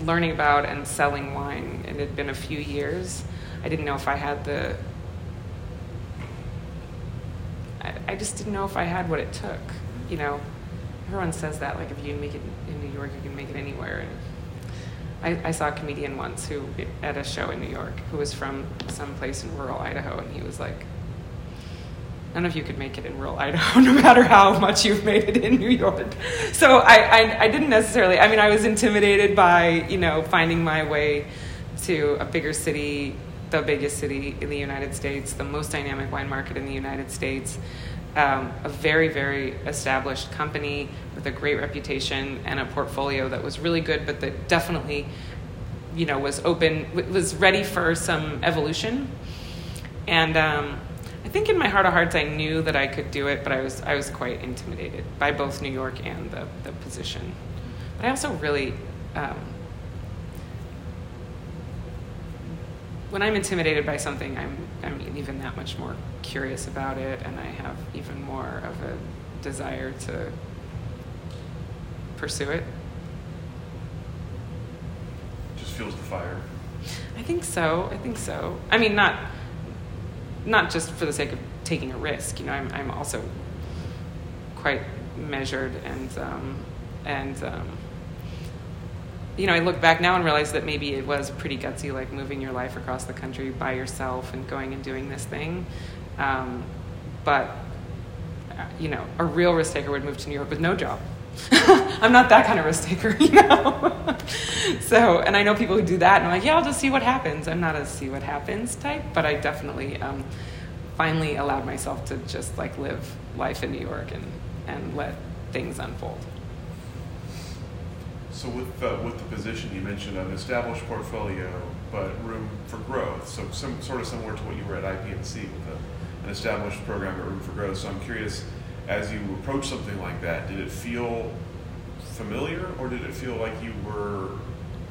learning about, and selling wine. It had been a few years. I didn't know if I had the. I, just didn't know if I had what it took. You know, everyone says that, like, if you make it in New York, you can make it anywhere. And I, I saw a comedian once who, at a show in New York, who was from some place in rural Idaho, and he was like, none of you could make it in rural Idaho, no matter how much you've made it in New York. So I, I, I, didn't necessarily, I mean, I was intimidated by, you know, finding my way to a bigger city, the biggest city in the United States, the most dynamic wine market in the United States, um, a very, very established company with a great reputation and a portfolio that was really good, but that definitely, you know, was open, was ready for some evolution. And, um, I think in my heart of hearts, I knew that I could do it, but I was I was quite intimidated by both New York and the the position. But I also really, um, when I'm intimidated by something, I'm I'm even that much more curious about it, and I have even more of a desire to pursue it. Just fuels the fire. I think so. I think so. I mean, not not just for the sake of taking a risk. You know, I'm I'm also quite measured and um, and um, you know, I look back now and realize that maybe it was pretty gutsy, like moving your life across the country by yourself and going and doing this thing. Um, but uh, you know, a real risk taker would move to New York with no job. I'm not that kind of risk taker, you know. so, and I know people who do that, and I'm like, yeah, I'll just see what happens. I'm not a see what happens type, but I definitely um, finally allowed myself to just like live life in New York and and let things unfold. So with uh, with the position you mentioned an established portfolio, but room for growth. So some sort of similar to what you were at IPNC with a, an established program but room for growth. So I'm curious, as you approach something like that, did it feel familiar, or did it feel like you were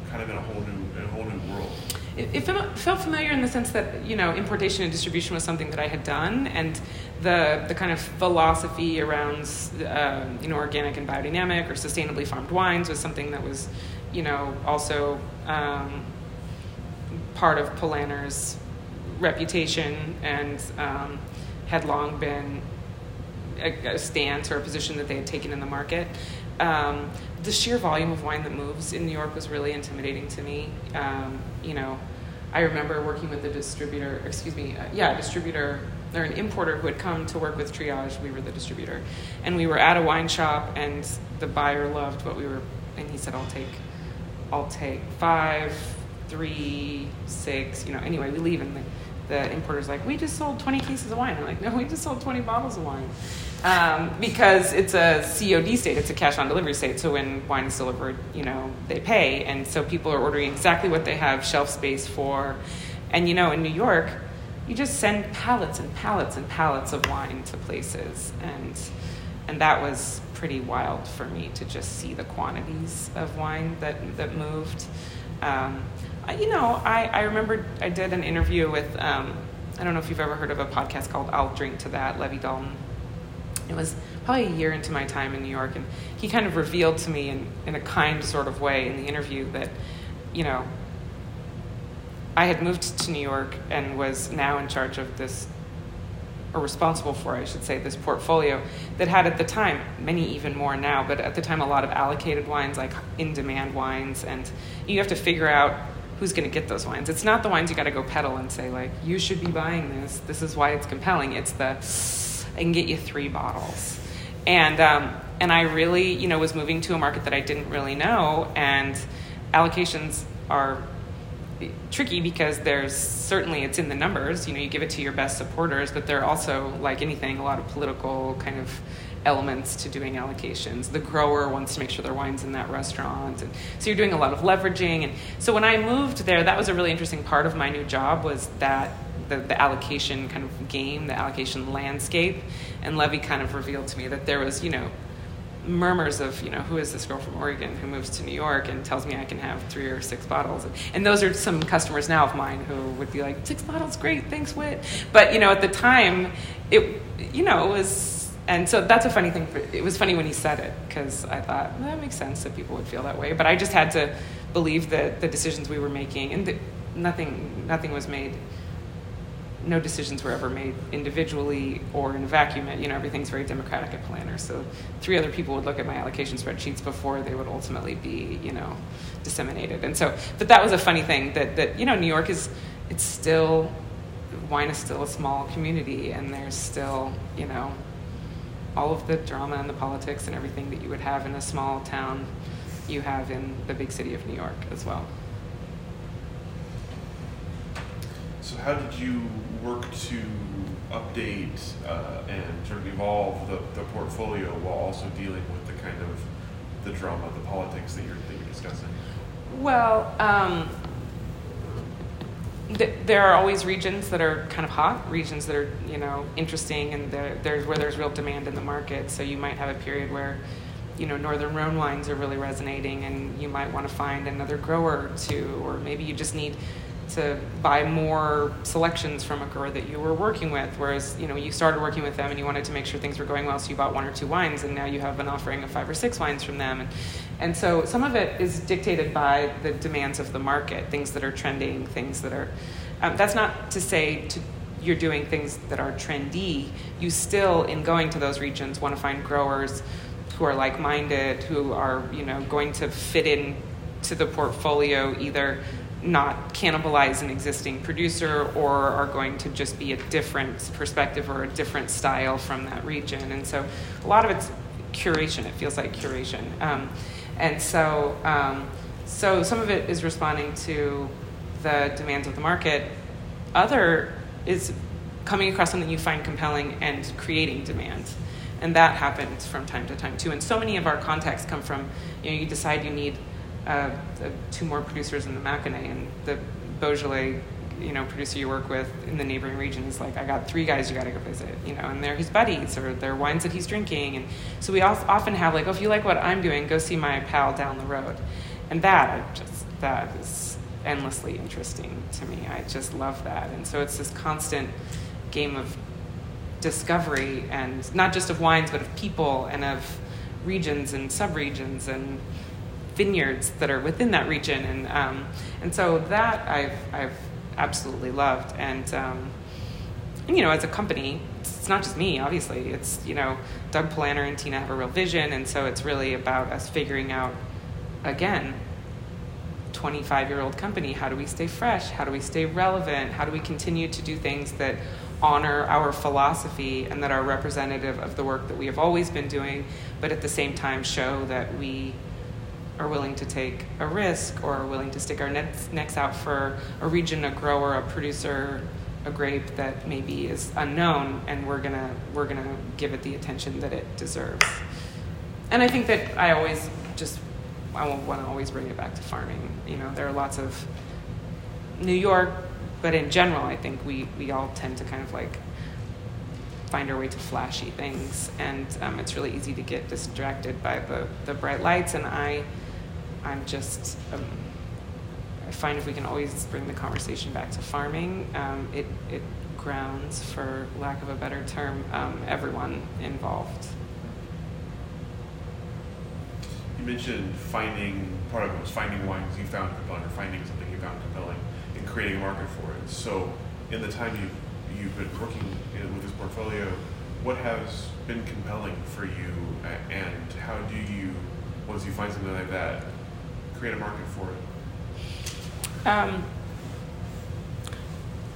kind of in a whole new in a whole new world? It, it felt familiar in the sense that you know importation and distribution was something that I had done, and the the kind of philosophy around uh, you know organic and biodynamic or sustainably farmed wines was something that was you know also um, part of Polaner's reputation and um, had long been a, a, stance or a position that they had taken in the market. Um, the sheer volume of wine that moves in New York was really intimidating to me. Um, you know, I remember working with a distributor, excuse me, uh, yeah, distributor or an importer who had come to work with Triage. We were the distributor, and we were at a wine shop, and the buyer loved what we were, and he said, "I'll take, I'll take five, three, six. You know, anyway, we leave, and the, the importer's like, "We just sold 20 cases of wine." I'm like, "No, we just sold 20 bottles of wine." Um, because it's a COD state, it's a cash on delivery state. So when wine is delivered, you know, they pay. And so people are ordering exactly what they have shelf space for. And you know, in New York, you just send pallets and pallets and pallets of wine to places. And, and that was pretty wild for me to just see the quantities of wine that, that moved. Um, you know, I, I remember I did an interview with, um, I don't know if you've ever heard of a podcast called I'll Drink to That, Levi Dalton it was probably a year into my time in New York, and he kind of revealed to me in, in a kind sort of way in the interview that, you know, I had moved to New York and was now in charge of this, or responsible for, I should say, this portfolio that had at the time, many even more now, but at the time a lot of allocated wines, like in demand wines, and you have to figure out who's going to get those wines. It's not the wines you got to go peddle and say, like, you should be buying this, this is why it's compelling. It's the, I can get you three bottles. And, um, and I really, you know, was moving to a market that I didn't really know, and allocations are tricky because there's certainly it's in the numbers you know you give it to your best supporters but there are also like anything a lot of political kind of elements to doing allocations the grower wants to make sure their wine's in that restaurant and so you're doing a lot of leveraging and so when i moved there that was a really interesting part of my new job was that the, the allocation kind of game, the allocation landscape. And Levi kind of revealed to me that there was, you know, murmurs of, you know, who is this girl from Oregon who moves to New York and tells me I can have three or six bottles. And, those are some customers now of mine who would be like, six bottles, great, thanks, Whit. But, you know, at the time, it, you know, it was, and so that's a funny thing. For, it was funny when he said it because I thought, well, that makes sense that people would feel that way. But I just had to believe that the decisions we were making and the, nothing, nothing was made no decisions were ever made individually or in a vacuum. You know, everything's very democratic at Polaner. So three other people would look at my allocation spreadsheets before they would ultimately be, you know, disseminated. And so, but that was a funny thing that, that you know, New York is, it's still, wine is still a small community and there's still, you know, all of the drama and the politics and everything that you would have in a small town, you have in the big city of New York as well. So how did you work to update uh, and sort of evolve the, the portfolio while also dealing with the kind of the drama, the politics that you're, that you're discussing? Well, um, th- there are always regions that are kind of hot, regions that are you know interesting, and there's where there's real demand in the market. So you might have a period where you know northern Rhone wines are really resonating, and you might want to find another grower two, or maybe you just need to buy more selections from a grower that you were working with. Whereas, you know, you started working with them and you wanted to make sure things were going well, so you bought one or two wines, and now you have an offering of five or six wines from them. And, and so some of it is dictated by the demands of the market, things that are trending, things that are. Um, that's not to say to, you're doing things that are trendy. You still, in going to those regions, want to find growers who are like-minded, who are, you know, going to fit in to the portfolio either not cannibalize an existing producer or are going to just be a different perspective or a different style from that region. And so a lot of it's curation. It feels like curation. Um, and so, um, so some of it is responding to the demands of the market. Other is coming across something you find compelling and creating demand. And that happens from time to time too. And so many of our contacts come from, you know, you decide you need – uh, two more producers in the Mâconnais, and the Beaujolais, you know, producer you work with in the neighboring region is like, I got three guys you got to go visit, you know, and they're his buddies or they're wines that he's drinking, and so we often have like, oh, if you like what I'm doing, go see my pal down the road, and that just that is endlessly interesting to me. I just love that, and so it's this constant game of discovery and not just of wines but of people and of regions and subregions and vineyards that are within that region, and um, and so that I've I've absolutely loved, and, um, and you know as a company, it's not just me, obviously. It's you know Doug Polaner and Tina have a real vision, and so it's really about us figuring out again 25 year old company. How do we stay fresh? How do we stay relevant? How do we continue to do things that honor our philosophy and that are representative of the work that we have always been doing but at the same time show that we are willing to take a risk or are willing to stick our necks, necks out for a region, a grower, a producer, a grape that maybe is unknown, and we're gonna we're gonna give it the attention that it deserves. And I think that I always just I want to always bring it back to farming. You know, there are lots of New York, but in general, I think we we all tend to kind of like find our way to flashy things, and um, it's really easy to get distracted by the the bright lights. And I I'm just, um, I find if we can always bring the conversation back to farming, um, it, it grounds, for lack of a better term, um, everyone involved. You mentioned finding, part of it was finding wines you found compelling or finding something you found compelling and creating a market for it. So, in the time you, you've been working with this portfolio, what has been compelling for you and how do you, once you find something like that, create a market for it? Um,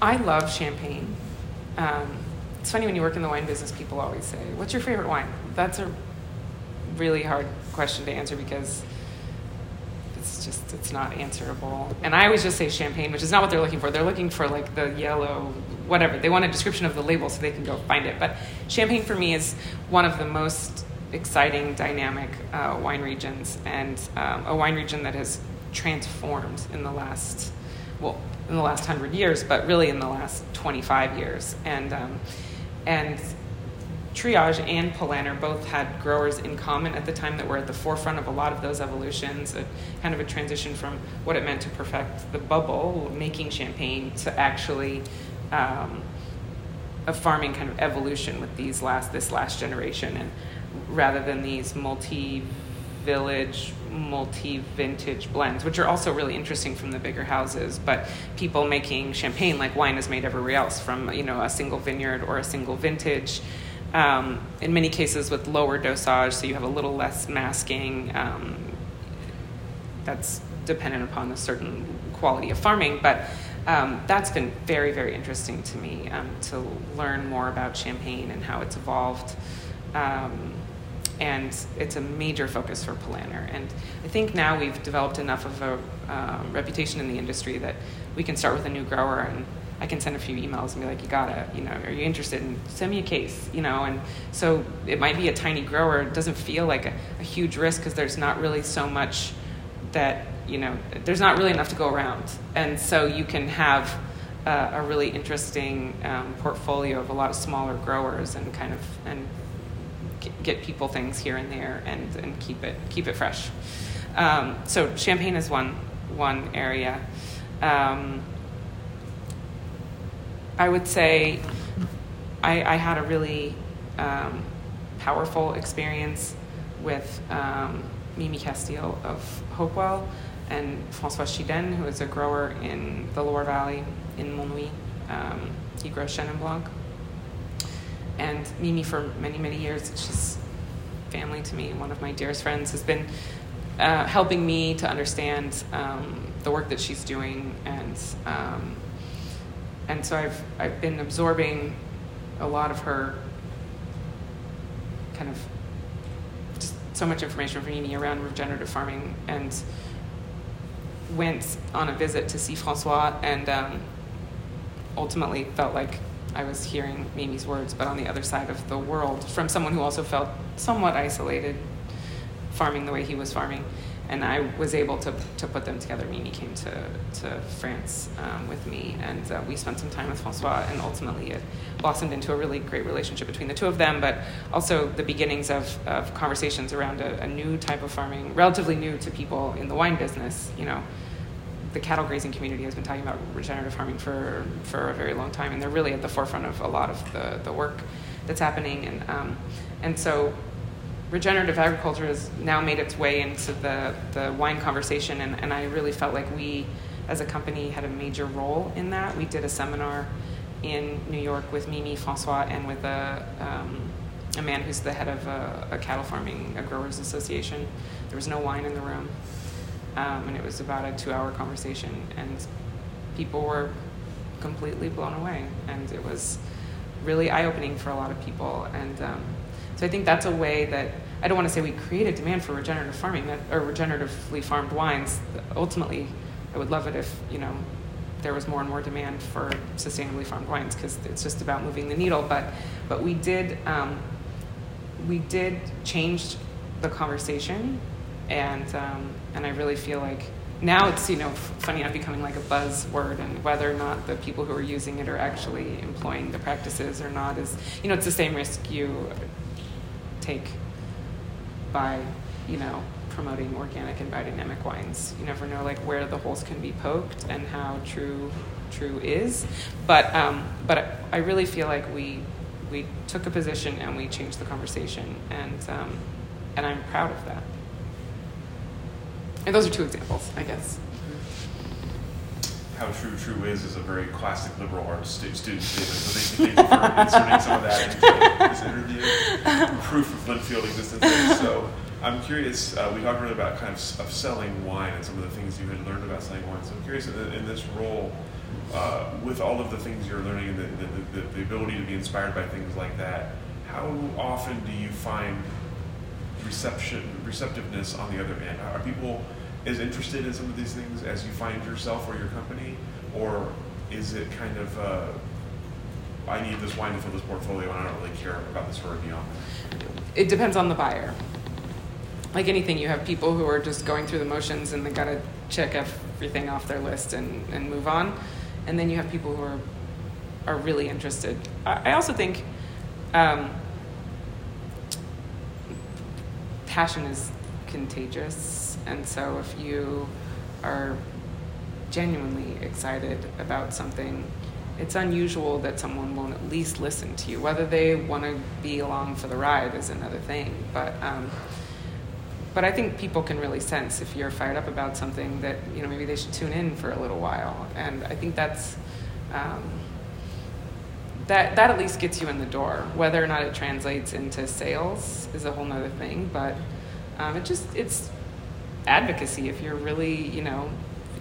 I love champagne. Um, it's funny when you work in the wine business, people always say, What's your favorite wine? That's a really hard question to answer because it's just it's not answerable and i always just say champagne which is not what they're looking for they're looking for like the yellow whatever they want a description of the label so they can go find it but champagne for me is one of the most exciting, dynamic uh, wine regions, and um, a wine region that has transformed in the last, well, in the last hundred years, but really in the last 25 years. And um, and Triage and Polaner both had growers in common at the time that were at the forefront of a lot of those evolutions, a kind of a transition from what it meant to perfect the bubble, making champagne, to actually um, a farming kind of evolution with these last this last generation. And rather than these multi village, multi vintage blends, which are also really interesting from the bigger houses. But people making champagne like wine is made everywhere else from you know a single vineyard or a single vintage. Um, in many cases with lower dosage, so you have a little less masking. Um, that's dependent upon a certain quality of farming, but um, that's been very, very interesting to me um, to learn more about champagne and how it's evolved. Um, and it's a major focus for Polaner. And I think now we've developed enough of a um, reputation in the industry that we can start with a new grower and I can send a few emails and be like, you gotta, you know, are you interested? And send me a case, you know. And so it might be a tiny grower. It doesn't feel like a, a huge risk because there's not really so much that, you know, there's not really enough to go around. And so you can have uh, a really interesting um, portfolio of a lot of smaller growers and kind of and get people things here and there and, and keep it keep it fresh. Um, so champagne is one one area. Um, I would say I, I had a really um, powerful experience with um, Mimi Casteel of Hopewell and Francois Chidaine, who is a grower in the Loire Valley in Montlouis. Um, he grows Chenin Blanc. And Mimi, for many, many years, she's family to me, one of my dearest friends, has been uh, helping me to understand um, the work that she's doing. And, um, and so I've, I've been absorbing a lot of her kind of just so much information from Mimi around regenerative farming and went on a visit to see Francois and um, ultimately felt like I was hearing Mimi's words, but on the other side of the world from someone who also felt somewhat isolated farming the way he was farming. And I was able to, to put them together. Mimi came to, to France um, with me, and uh, we spent some time with Francois, and ultimately it blossomed into a really great relationship between the two of them, but also the beginnings of, of conversations around a, a new type of farming, relatively new to people in the wine business. You know, the cattle grazing community has been talking about regenerative farming for, for a very long time, and they're really at the forefront of a lot of the, the work that's happening. And, um, and so regenerative agriculture has now made its way into the, the wine conversation, and, and I really felt like we, as a company, had a major role in that. We did a seminar in New York with Mimi Francois and with a, um, a man who's the head of a, a cattle farming, a growers association. There was no wine in the room um, and it was about a two-hour conversation, and people were completely blown away, and it was really eye-opening for a lot of people. And um, so I think that's a way that I don't want to say we created demand for regenerative farming that, or regeneratively farmed wines. Ultimately, I would love it if you know there was more and more demand for sustainably farmed wines because it's just about moving the needle. But but we did um, we did change the conversation and um, and I really feel like now it's you know funny enough becoming like a buzzword and whether or not the people who are using it are actually employing the practices or not is you know it's the same risk you take by you know promoting organic and biodynamic wines you never know like where the holes can be poked and how true true is but um, but I really feel like we we took a position and we changed the conversation and um, and I'm proud of that. And those are two examples, I guess. How true true is is a very classic liberal arts stu- student statement. So thank you, for inserting some of that into this interview. Proof of Linfield existence. So I'm curious. Uh, we talked earlier about kind of, of selling wine and some of the things you had learned about selling wine. So I'm curious in, in this role, uh, with all of the things you're learning and the, the, the, the ability to be inspired by things like that, how often do you find reception receptiveness on the other end? Are people as interested in some of these things as you find yourself or your company, or is it kind of uh, I need this wine to fill this portfolio and I don't really care about the story beyond? It depends on the buyer. Like anything, you have people who are just going through the motions and they got to check everything off their list and, and move on. And then you have people who are are really interested. I, I also think um, passion is contagious. And so if you are genuinely excited about something, it's unusual that someone won't at least listen to you. Whether they want to be along for the ride is another thing. But um, but I think people can really sense if you're fired up about something that you know maybe they should tune in for a little while. And I think that's um, that that at least gets you in the door. Whether or not it translates into sales is a whole nother thing, but um, it just it's advocacy. If you're really you know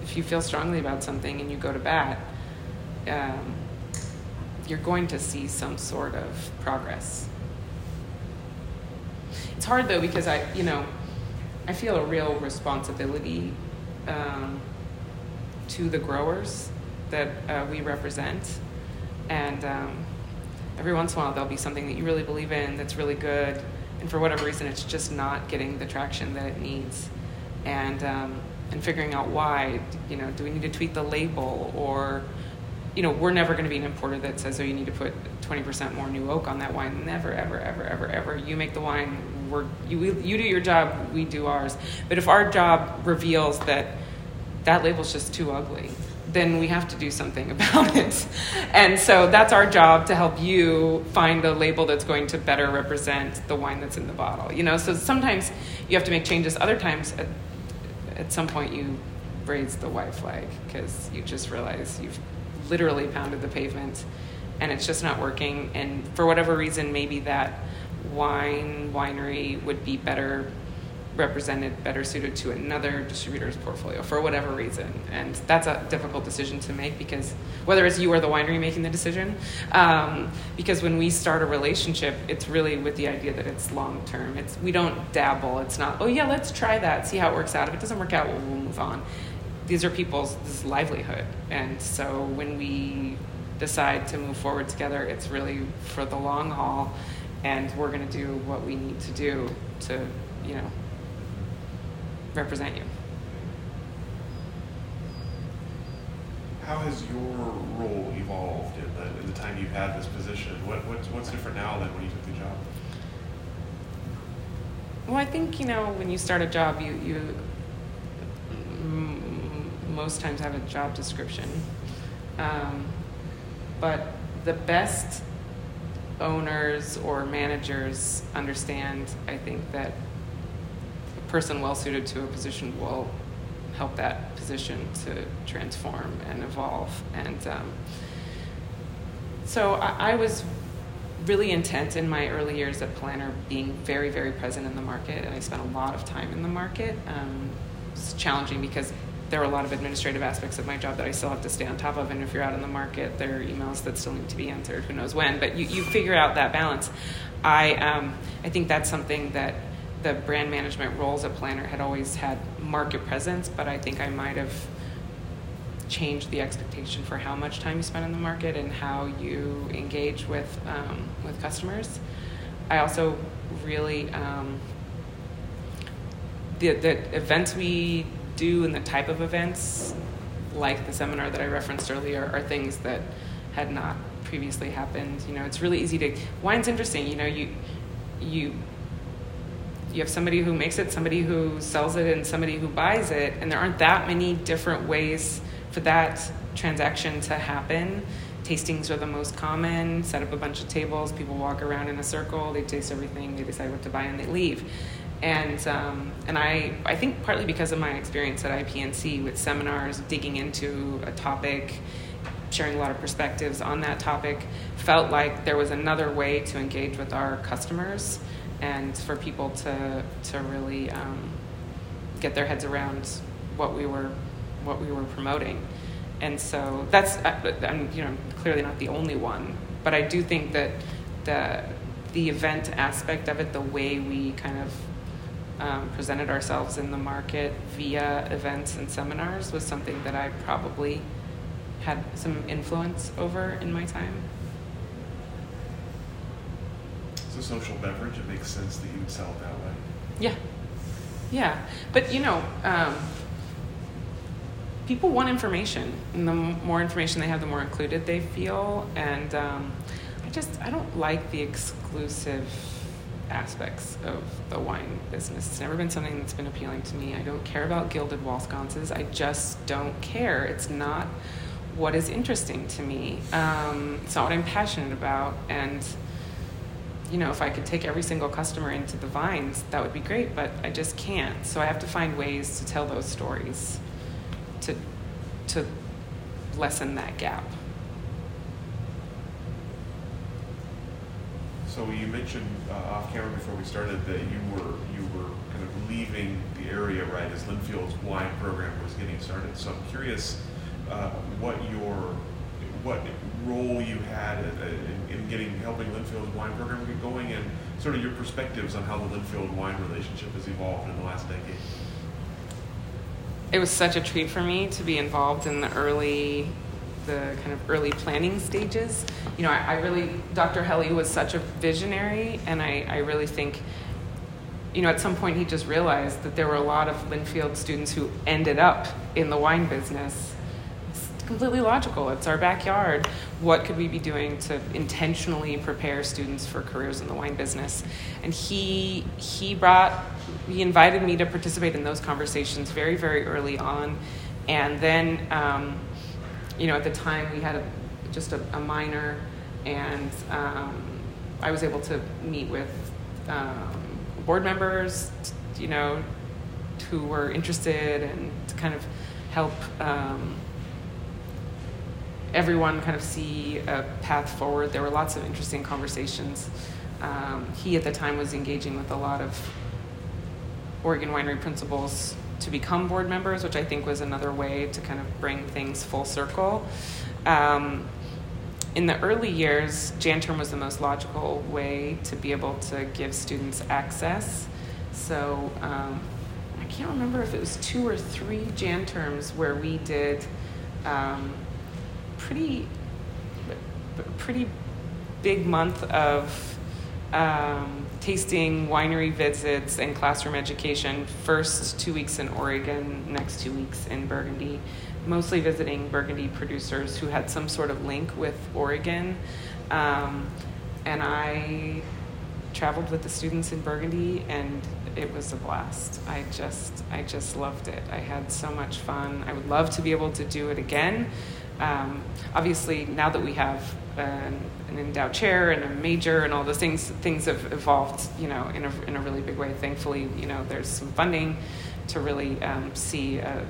if you feel strongly about something and you go to bat, um, you're going to see some sort of progress. It's hard though because I you know I feel a real responsibility um, to the growers that uh, we represent and um, every once in a while, there'll be something that you really believe in that's really good. And for whatever reason, it's just not getting the traction that it needs. And, um, and figuring out why, you know, do we need to tweak the label or, you know, we're never going to be an importer that says, oh, you need to put 20% more new oak on that wine. Never, ever, ever, ever, ever. You make the wine, we're, you, you do your job, we do ours. But if our job reveals that that label's just too ugly, then we have to do something about it. And so that's our job to help you find a label that's going to better represent the wine that's in the bottle. You know, so sometimes you have to make changes. Other times, at, at some point, you raise the white flag because you just realize you've literally pounded the pavement and it's just not working. And for whatever reason, maybe that wine winery would be better represented, better suited to another distributor's portfolio for whatever reason. And that's a difficult decision to make because whether it's you or the winery making the decision, um, because when we start a relationship, it's really with the idea that it's long term. It's we don't dabble. It's not oh yeah, let's try that, see how it works out. If it doesn't work out, we'll, we'll move on. These are people's this livelihood, and so when we decide to move forward together, it's really for the long haul, and we're going to do what we need to do to you know represent you. How has your role evolved in the, in the time you've had this position? What, what's, what's different now than when you took the job? Well, I think you know when you start a job, you you m- most times have a job description, um, but the best owners or managers understand. I think that person well suited to a position will help that position to transform and evolve. And um, so I, I, was really intent in my early years at Polaner being very, very present in the market, and I spent a lot of time in the market. Um, it's challenging because there are a lot of administrative aspects of my job that I still have to stay on top of. And if you're out in the market, there are emails that still need to be answered. Who knows when? But you, you figure out that balance. I um, I think that's something that the brand management roles at Polaner had always had market presence, but I think I might have changed the expectation for how much time you spend in the market and how you engage with um, with customers. I also really um, the the events we do and the type of events, like the seminar that I referenced earlier, are things that had not previously happened. You know, it's really easy to wine's interesting. You know, you you you have somebody who makes it, somebody who sells it, and somebody who buys it, and there aren't that many different ways for that transaction to happen. Tastings are the most common. Set up a bunch of tables, people walk around in a circle, they taste everything, they decide what to buy, and they leave. And um, and I I think partly because of my experience at IPNC with seminars, digging into a topic, sharing a lot of perspectives on that topic, felt like there was another way to engage with our customers and for people to to really um, get their heads around what we were what we were promoting. And so that's I'm you know clearly not the only one, but I do think that the the event aspect of it, the way we kind of um, presented ourselves in the market via events and seminars, was something that I probably had some influence over in my time. A social beverage, it makes sense that you would sell it that way. Yeah, yeah. But you know, um, people want information, and the more information they have, the more included they feel. And um, I just I don't like the exclusive aspects of the wine business. It's never been something that's been appealing to me. I don't care about gilded wall sconces. I just don't care. It's not what is interesting to me. Um, it's not what I'm passionate about, and you know, if I could take every single customer into the vines, that would be great, but I just can't. So I have to find ways to tell those stories to to lessen that gap. So you mentioned uh, off camera before we started that you were you were kind of leaving the area right as Linfield's wine program was getting started. So I'm curious uh, what your what role you had in, in getting helping Linfield's wine program get going, and sort of your perspectives on how the Linfield wine relationship has evolved in the last decade. It was such a treat for me to be involved in the early the kind of early planning stages. You know, I, I really, Dr. Hellie was such a visionary, and I, I really think, you know, at some point he just realized that there were a lot of Linfield students who ended up in the wine business completely logical. It's our backyard. What could we be doing to intentionally prepare students for careers in the wine business? And he he brought he invited me to participate in those conversations very very early on, and then. Um, you know, at the time we had a, just a, a minor, and um, I was able to meet with um, board members, you know, who were interested and to kind of help um, everyone kind of see a path forward. There were lots of interesting conversations. Um, he at the time was engaging with a lot of Oregon winery principals to become board members, which I think was another way to kind of bring things full circle. Um, in the early years, Janterm was the most logical way to be able to give students access. So um, I can't remember if it was two or three Janterms where we did um, pretty, pretty big month of um, tasting, winery visits, and classroom education. First two weeks in Oregon, next two weeks in Burgundy. Mostly visiting Burgundy producers who had some sort of link with Oregon. Um, and I traveled with the students in Burgundy, and it was a blast. I just, I just loved it. I had so much fun. I would love to be able to do it again. Um, obviously, now that we have an, an, endowed chair and a major and all those things, things have evolved, you know, in a, in a really big way. Thankfully, you know, there's some funding to really um, see a,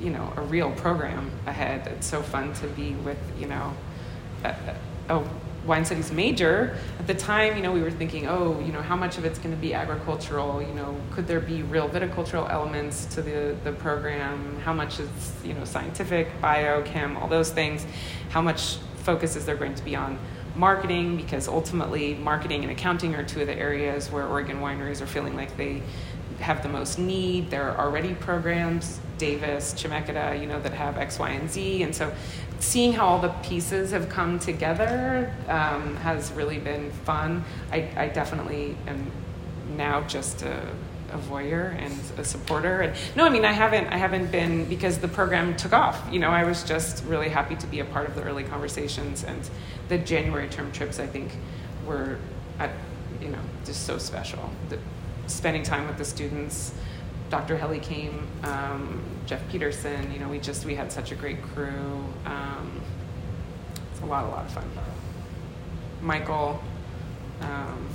you know, a real program ahead. It's so fun to be with, you know, a, a wine studies major, at the time, you know, we were thinking, oh, you know, how much of it's going to be agricultural? You know, could there be real viticultural elements to the, the program? How much is, you know, scientific, biochem, all those things? How much focus is there going to be on marketing? Because ultimately, marketing and accounting are two of the areas where Oregon wineries are feeling like they have the most need. There are already programs, Davis, Chemeketa, you know, that have X, Y, and Z. And so seeing how all the pieces have come together um, has really been fun. I, I definitely am now just a, a, voyeur and a supporter. And no, I mean I haven't I haven't been because the program took off. You know, I was just really happy to be a part of the early conversations and the January term trips. I think were, at, you know, just so special. The, spending time with the students. Dr. Hellie came, um, Jeff Peterson. You know, we just we had such a great crew. Um, it's a lot, a lot of fun. Michael. Um,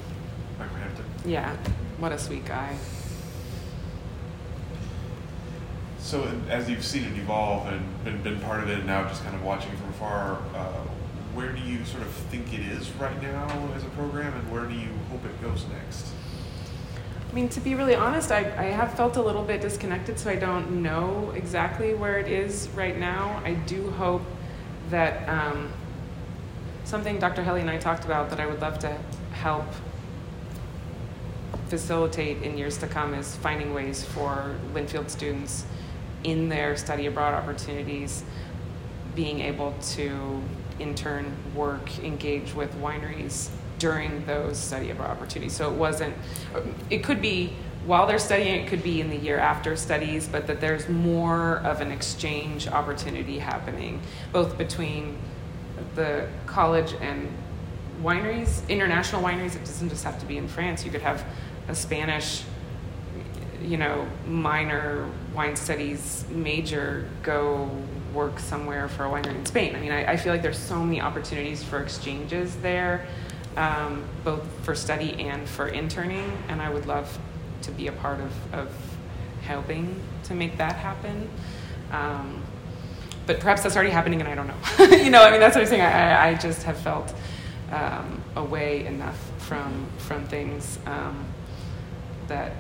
Michael Hampton. Yeah, what a sweet guy. So, as you've seen it evolve and been, been part of it, and now just kind of watching from afar, uh, where do you sort of think it is right now as a program, and where do you hope it goes next? I mean, to be really honest, I, I have felt a little bit disconnected, so I don't know exactly where it is right now. I do hope that um, something Dr. Hellie and I talked about that I would love to help facilitate in years to come is finding ways for Linfield students in their study abroad opportunities being able to intern, work, engage with wineries during those study abroad opportunities. So it wasn't, it could be while they're studying, it could be in the year after studies, but that there's more of an exchange opportunity happening, both between the college and wineries, international wineries. It doesn't just have to be in France. You could have a Spanish, you know, minor wine studies major go work somewhere for a winery in Spain. I mean, I, I feel like there's so many opportunities for exchanges there um, both for study and for interning, and I would love to be a part of, of helping to make that happen. Um, but perhaps that's already happening, and I don't know. you know, I mean, that's what I'm saying. I, I just have felt um, away enough from from things um, that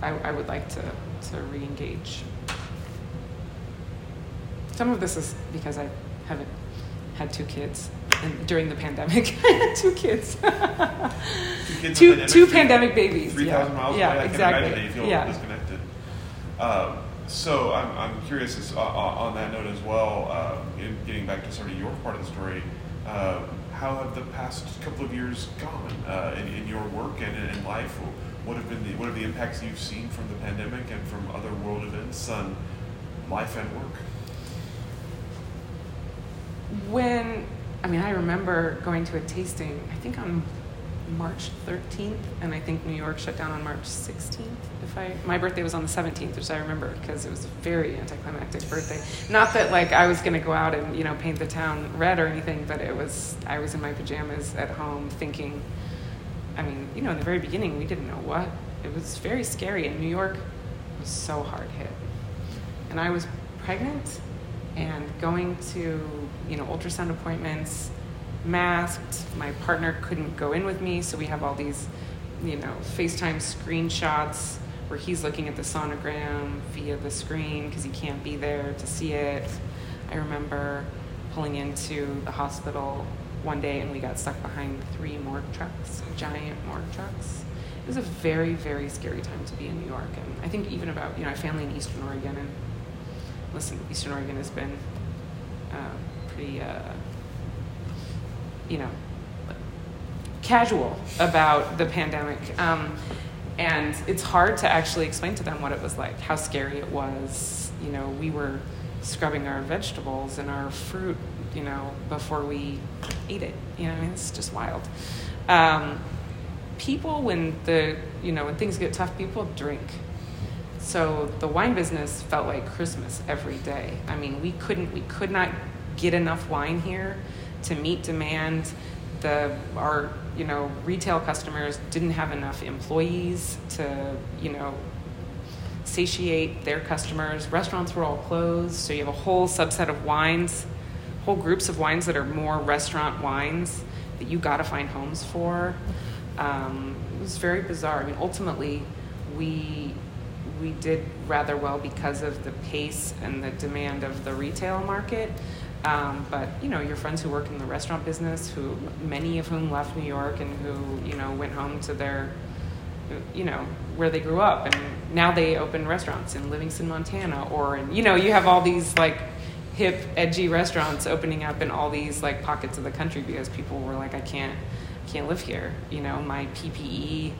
I, I would like to to re-engage. Some of this is because I haven't had two kids and during the pandemic. two kids. two kids two, pandemic, two pandemic babies. Three thousand yeah. miles yeah, away. I exactly. can imagine yeah. disconnected. Um, so I'm, I'm curious as, uh, on that note as well, um, in getting back to sort of your part of the story, um, how have the past couple of years gone uh, in, in, your work and in, in life? What have been the, what are the impacts you've seen from the pandemic and from other world events on life and work? When I mean, I remember going to a tasting, I think on March 13th, and I think New York shut down on March 16th. If I, my birthday was on the 17th, which I remember because it was a very anticlimactic birthday. Not that like I was going to go out and you know paint the town red or anything, but it was I was in my pajamas at home thinking. I mean, you know, in the very beginning, we didn't know what. It was very scary, and New York was so hard hit. And I was pregnant and going to you know ultrasound appointments masked. My partner couldn't go in with me, so we have all these, you know, FaceTime screenshots where he's looking at the sonogram via the screen because he can't be there to see it. I remember pulling into the hospital one day and we got stuck behind three morgue trucks, giant morgue trucks. It was a very, very scary time to be in New York. And I think even about, you know, have family in Eastern Oregon and listen, Eastern Oregon has been uh, pretty uh, you know, casual about the pandemic. Um, and it's hard to actually explain to them what it was like, how scary it was. You know, we were scrubbing our vegetables and our fruit, you know, before we ate it. You know, I mean, it's just wild. Um, people, when the, you know, when things get tough, people drink. So the wine business felt like Christmas every day. I mean, we couldn't, we could not get enough wine here to meet demand. The our you know retail customers didn't have enough employees to you know satiate their customers. Restaurants were all closed, so you have a whole subset of wines, whole groups of wines that are more restaurant wines that you got to find homes for. Um, it was very bizarre. I mean, ultimately, we we did rather well because of the pace and the demand of the retail market. Um, but you know, your friends who work in the restaurant business, who many of whom left New York and who you know went home to their, you know, where they grew up, and now they open restaurants in Livingston, Montana, or in, you know, you have all these like hip, edgy restaurants opening up in all these like pockets of the country because people were like, I can't, can't live here. You know, my PPE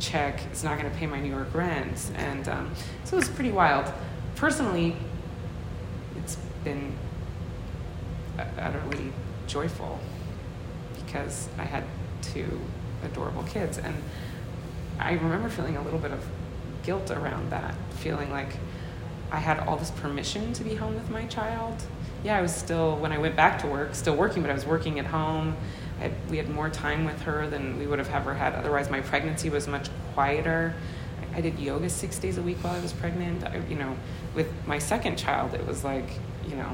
check is not going to pay my New York rent, and um, so it was pretty wild. Personally, it's been utterly joyful because I had two adorable kids. And I remember feeling a little bit of guilt around that, feeling like I had all this permission to be home with my child. Yeah, I was still, when I went back to work, still working, but I was working at home. We had more time with her than we would have ever had. Otherwise, my pregnancy was much quieter. I did yoga six days a week while I was pregnant. I, you know, with my second child, it was like, you know,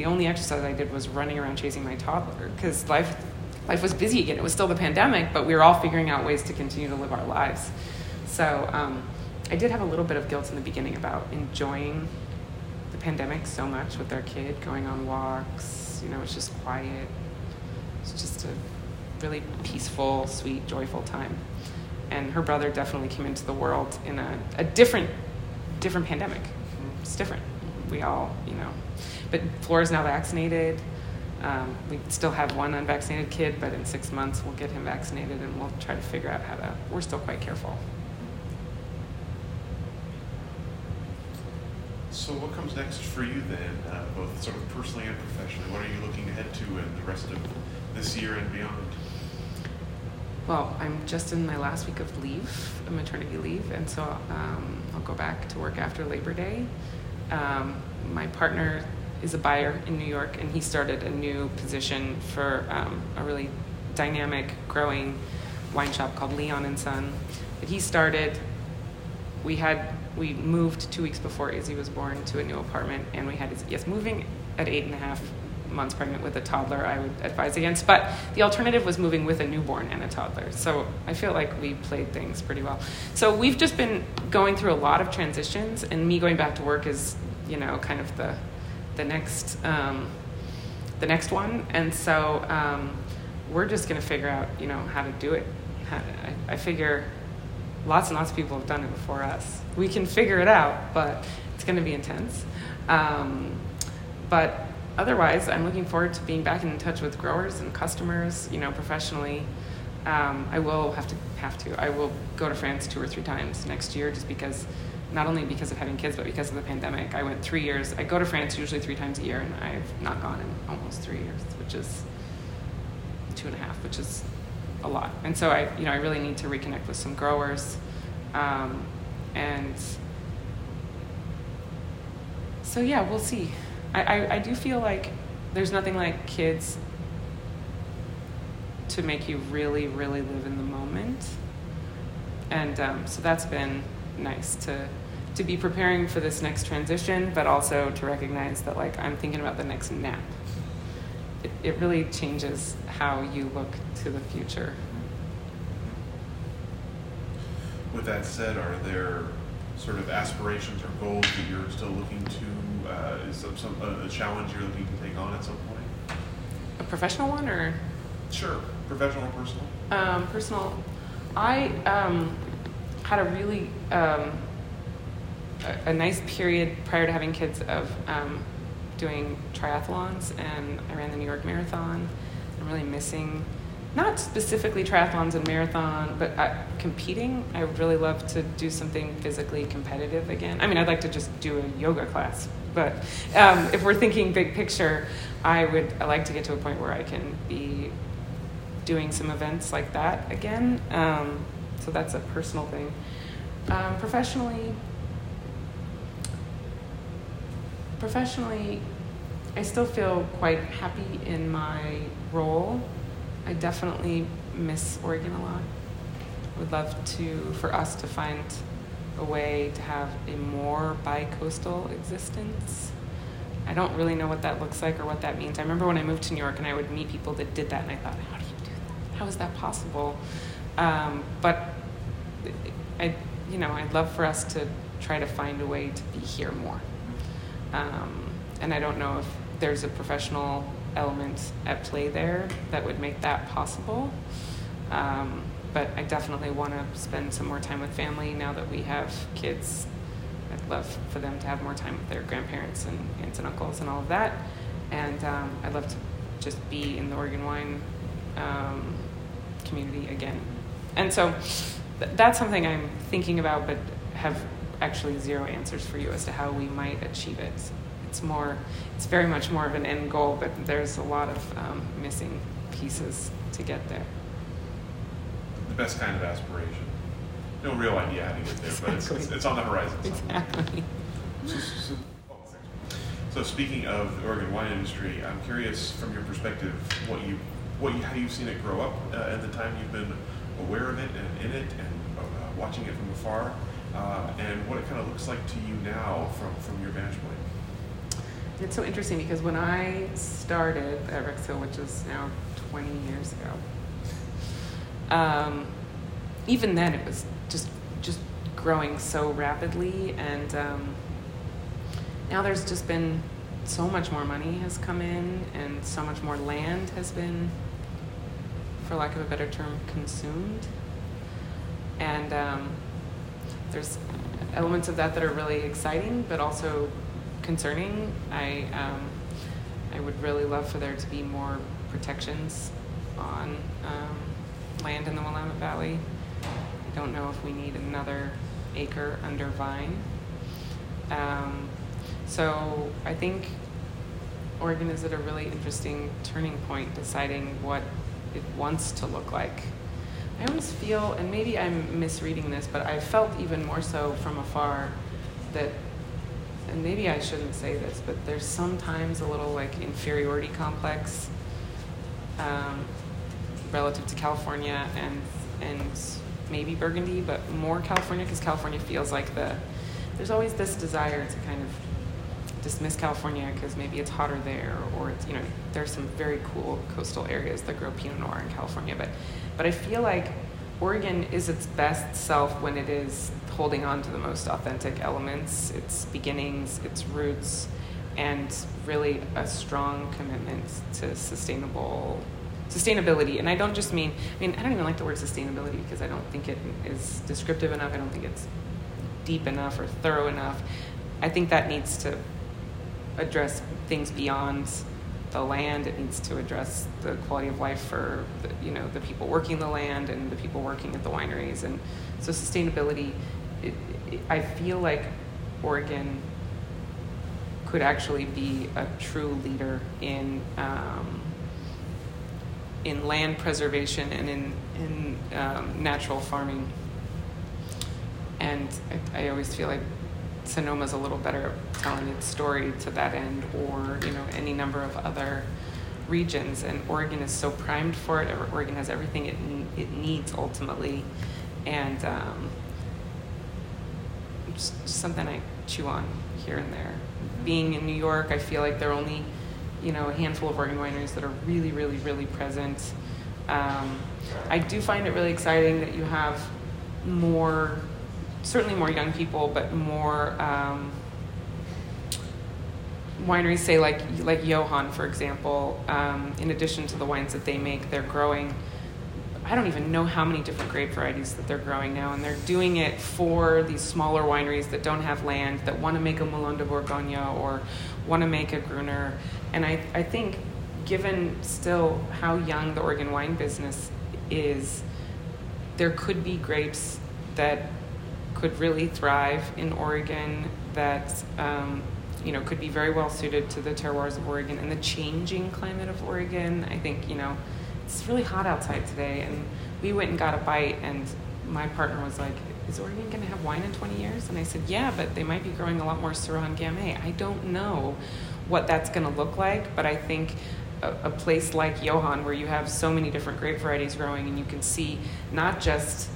the only exercise I did was running around chasing my toddler because life life was busy again. It was still the pandemic, but we were all figuring out ways to continue to live our lives. So um, I did have a little bit of guilt in the beginning about enjoying the pandemic so much with our kid, going on walks. You know, it's just quiet. It's just a really peaceful, sweet, joyful time. And her brother definitely came into the world in a, a different, different pandemic. It's different. We all, you know, but Flora's now vaccinated. Um, we still have one unvaccinated kid, but in six months we'll get him vaccinated and we'll try to figure out how to. We're still quite careful. So, what comes next for you then, uh, both sort of personally and professionally? What are you looking ahead to in the rest of this year and beyond? Well, I'm just in my last week of leave, maternity leave, and so um, I'll go back to work after Labor Day. Um, my partner is a buyer in New York, and he started a new position for um, a really dynamic, growing wine shop called Leon and Son. That he started. We had we moved two weeks before Izzy was born to a new apartment, and we had yes moving at eight and a half months pregnant with a toddler. I would advise against, but the alternative was moving with a newborn and a toddler. So I feel like we played things pretty well. So we've just been going through a lot of transitions, and me going back to work is you know kind of the the next um, the next one, and so um, we're just going to figure out you know how to do it. I, I figure lots and lots of people have done it before us. We can figure it out, but it's going to be intense. Um, but otherwise, I'm looking forward to being back in touch with growers and customers, you know, professionally. Um, I will have to have to. I will go to France two or three times next year, just because not only because of having kids, but because of the pandemic. I went three years. I go to France usually three times a year, and I've not gone in almost three years, which is two and a half, which is a lot. And so I, you know, I really need to reconnect with some growers, um, and so yeah, we'll see. I, I, I do feel like there's nothing like kids to make you really, really live in the moment. And um, so that's been nice to to be preparing for this next transition, but also to recognize that like I'm thinking about the next nap. It, it really changes how you look to the future. With that said, are there sort of aspirations or goals that you're still looking to? Uh, is some, some a challenge you're looking to take on at some point? A professional one or? Sure, professional or personal. Um, personal. I um, had a really um, a, nice period prior to having kids of um, doing triathlons, and I ran the New York Marathon. I'm really missing not specifically triathlons and marathon, but uh, competing. I would really love to do something physically competitive again. I mean, I'd like to just do a yoga class, but um, if we're thinking big picture, I would I like to get to a point where I can be doing some events like that again. Um, so that's a personal thing. Um, professionally, professionally, I still feel quite happy in my role I definitely miss Oregon a lot. Would love to for us to find a way to have a more bi-coastal existence. I don't really know what that looks like or what that means. I remember when I moved to New York and I would meet people that did that, and I thought, how do you do that? How is that possible? Um, but I, you know, I'd love for us to try to find a way to be here more. Um, and I don't know if there's a professional element at play there that would make that possible. Um, but I definitely want to spend some more time with family now that we have kids. I'd love for them to have more time with their grandparents and aunts and uncles and all of that. And um, I'd love to just be in the Oregon wine um, community again. And so th- that's something I'm thinking about, but have actually zero answers for you as to how we might achieve it it's more, it's very much more of an end goal, but there's a lot of um, missing pieces to get there. The best kind of aspiration. No real idea how to get there, exactly. but it's, it's, it's, on the horizon. Exactly. So, so, so, speaking of the Oregon wine industry, I'm curious from your perspective what you, what you, how you've seen it grow up uh, at the time you've been aware of it and in it and uh, watching it from afar, uh, and what it kind of looks like to you now from, from your vantage point. It's so interesting because when I started at Rex Hill, which is now 20 years ago, um, even then it was just just growing so rapidly, and um, now there's just been so much more money has come in, and so much more land has been, for lack of a better term, consumed, and um, there's elements of that that are really exciting, but also concerning. I um, I would really love for there to be more protections on um, land in the Willamette Valley. I don't know if we need another acre under vine. Um, so I think Oregon is at a really interesting turning point, deciding what it wants to look like. I always feel, and maybe I'm misreading this, but I felt even more so from afar that and maybe I shouldn't say this, but there's sometimes a little like inferiority complex um, relative to California and and maybe Burgundy, but more California because California feels like the there's always this desire to kind of dismiss California because maybe it's hotter there, or it's you know there's some very cool coastal areas that grow Pinot Noir in California, but but I feel like Oregon is its best self when it is holding on to the most authentic elements, its beginnings, its roots, and really a strong commitment to sustainable sustainability. And I don't just mean, I mean, I don't even like the word sustainability because I don't think it is descriptive enough. I don't think it's deep enough or thorough enough. I think that needs to address things beyond the land. It needs to address the quality of life for the, you know the people working the land and the people working at the wineries. And so sustainability it, it, I feel like Oregon could actually be a true leader in um, in land preservation and in in um, natural farming. And I, I always feel like Sonoma's a little better at telling its story to that end, or you know any number of other regions. And Oregon is so primed for it. Oregon has everything it it needs ultimately, and um, just something I chew on here and there. Being in New York, I feel like there are only you know a handful of Oregon wineries that are really, really, really present. Um, I do find it really exciting that you have more certainly more young people, but more um, wineries say like like Johan, for example. Um, in addition to the wines that they make, they're growing. I don't even know how many different grape varieties that they're growing now, and they're doing it for these smaller wineries that don't have land, that want to make a Melon de Bourgogne or want to make a Gruner. And I, I think, given still how young the Oregon wine business is, there could be grapes that could really thrive in Oregon that um, you know could be very well suited to the terroirs of Oregon and the changing climate of Oregon. I think you know it's really hot outside today, and we went and got a bite, and my partner was like, "Is Oregon going to have wine in 20 years?" And I said, "Yeah, but they might be growing a lot more Syrah and Gamay. I don't know what that's going to look like, but I think." A, place like Johan, where you have so many different grape varieties growing, and you can see not just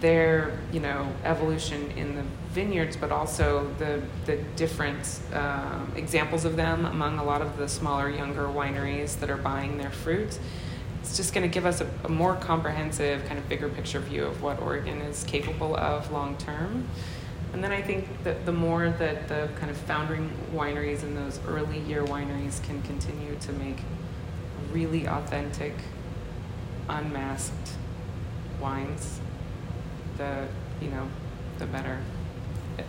their you know evolution in the vineyards, but also the the different um, examples of them among a lot of the smaller, younger wineries that are buying their fruit. It's just going to give us a, a, more comprehensive, kind of bigger picture view of what Oregon is capable of long term. And then I think that the more that the kind of foundering wineries and those early year wineries can continue to make really authentic, unmasked wines the you know the better.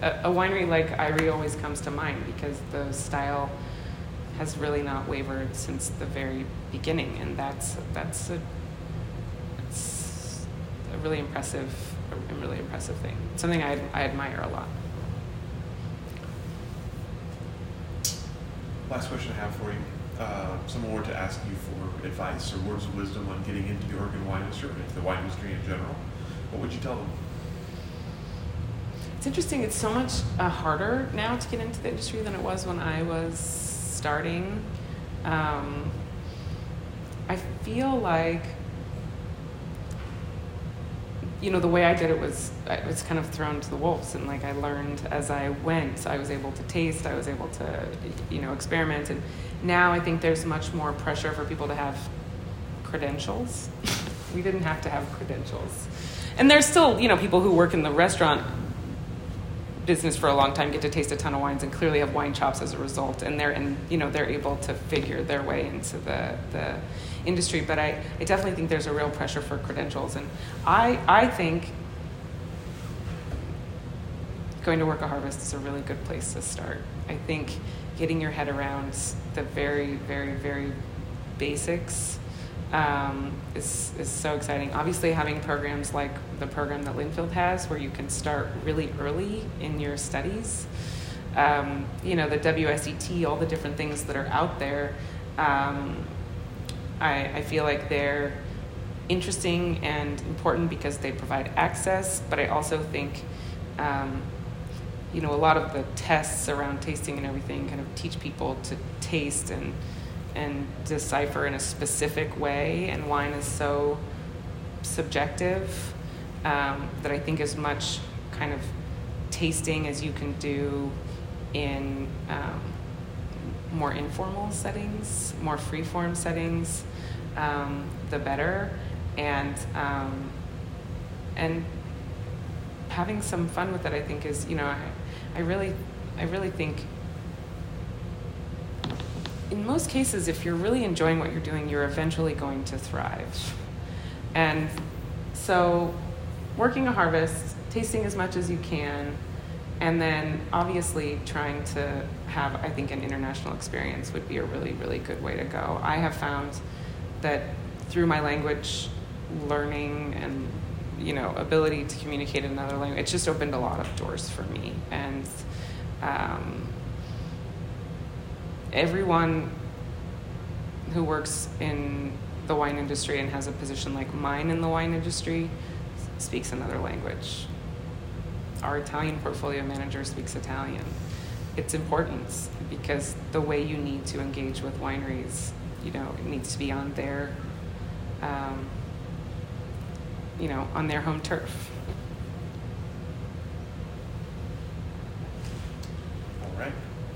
A, a winery like Eyrie always comes to mind because the style has really not wavered since the very beginning, and that's that's a a really impressive a really impressive thing. Something I I admire a lot. Last question I have for you. Uh, someone to ask you for advice or words of wisdom on getting into the Oregon wine industry, or into the wine industry in general, what would you tell them? It's interesting. It's so much uh, harder now to get into the industry than it was when I was starting. Um, I feel like, you know, the way I did it was I was kind of thrown to the wolves, and like I learned as I went. I was able to taste. I was able to, you know, experiment. And now I think there's much more pressure for people to have credentials. we didn't have to have credentials and there's still you know people who work in the restaurant business for a long time get to taste a ton of wines and clearly have wine chops as a result and they're and you know they're able to figure their way into the the industry but I, I definitely think there's a real pressure for credentials and I I think going to work a harvest is a really good place to start. I think getting your head around the very very very basics um, is, is so exciting. Obviously, having programs like the program that Linfield has, where you can start really early in your studies. Um, you know, the WSET, all the different things that are out there. Um, I, I feel like they're interesting and important because they provide access, but I also think, um, you know, a lot of the tests around tasting and everything kind of teach people to taste and and decipher in a specific way, and wine is so subjective um, that I think as much kind of tasting as you can do in um, more informal settings, more free-form settings, um, the better, and um, and having some fun with it. I think is you know I, I really I really think in most cases, if you're really enjoying what you're doing, you're eventually going to thrive. And so, working a harvest, tasting as much as you can, and then obviously trying to have, I think, an international experience would be a really, really good way to go. I have found that through my language learning and you know ability to communicate in another language, it's just opened a lot of doors for me. And um, everyone who works in the wine industry and has a position like mine in the wine industry speaks another language. Our Italian portfolio manager speaks Italian. It's important because the way you need to engage with wineries, you know, it needs to be on their, um, you know, on their home turf. All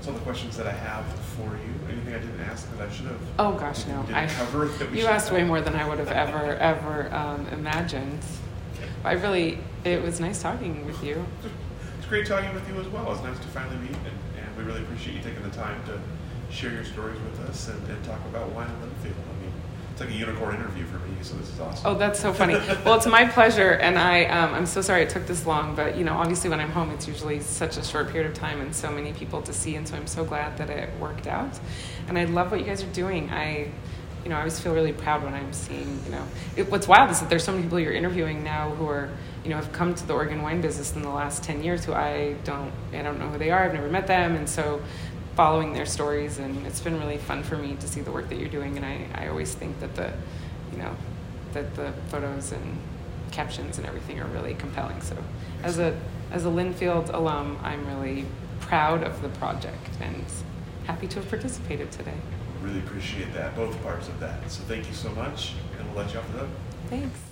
of the questions that I have for you. Anything I didn't ask that I should have? Oh gosh, no! I cover that we you asked have? way more than I would have ever ever um, imagined. I really, it was nice talking with you. It's great talking with you as well. It's nice to finally meet, and, and we really appreciate you taking the time to share your stories with us and, and talk about wine in Linfield. Like a unicorn interview for me, so this is awesome. Oh, that's so funny. well, it's my pleasure, and I um, I'm so sorry it took this long, but you know, obviously when I'm home, it's usually such a short period of time and so many people to see, and so I'm so glad that it worked out, and I love what you guys are doing. I. You know, I always feel really proud when I'm seeing, you know, it, what's wild is that there's so many people you're interviewing now who are, you know, have come to the Oregon wine business in the last 10 years who I don't, I don't know who they are. I've never met them. And so following their stories and it's been really fun for me to see the work that you're doing. And I, I always think that the, you know, that the photos and captions and everything are really compelling. So as a, as a Linfield alum, I'm really proud of the project and happy to have participated today. Really appreciate that, both parts of that. So thank you so much, and we'll let you off the hook. Thanks.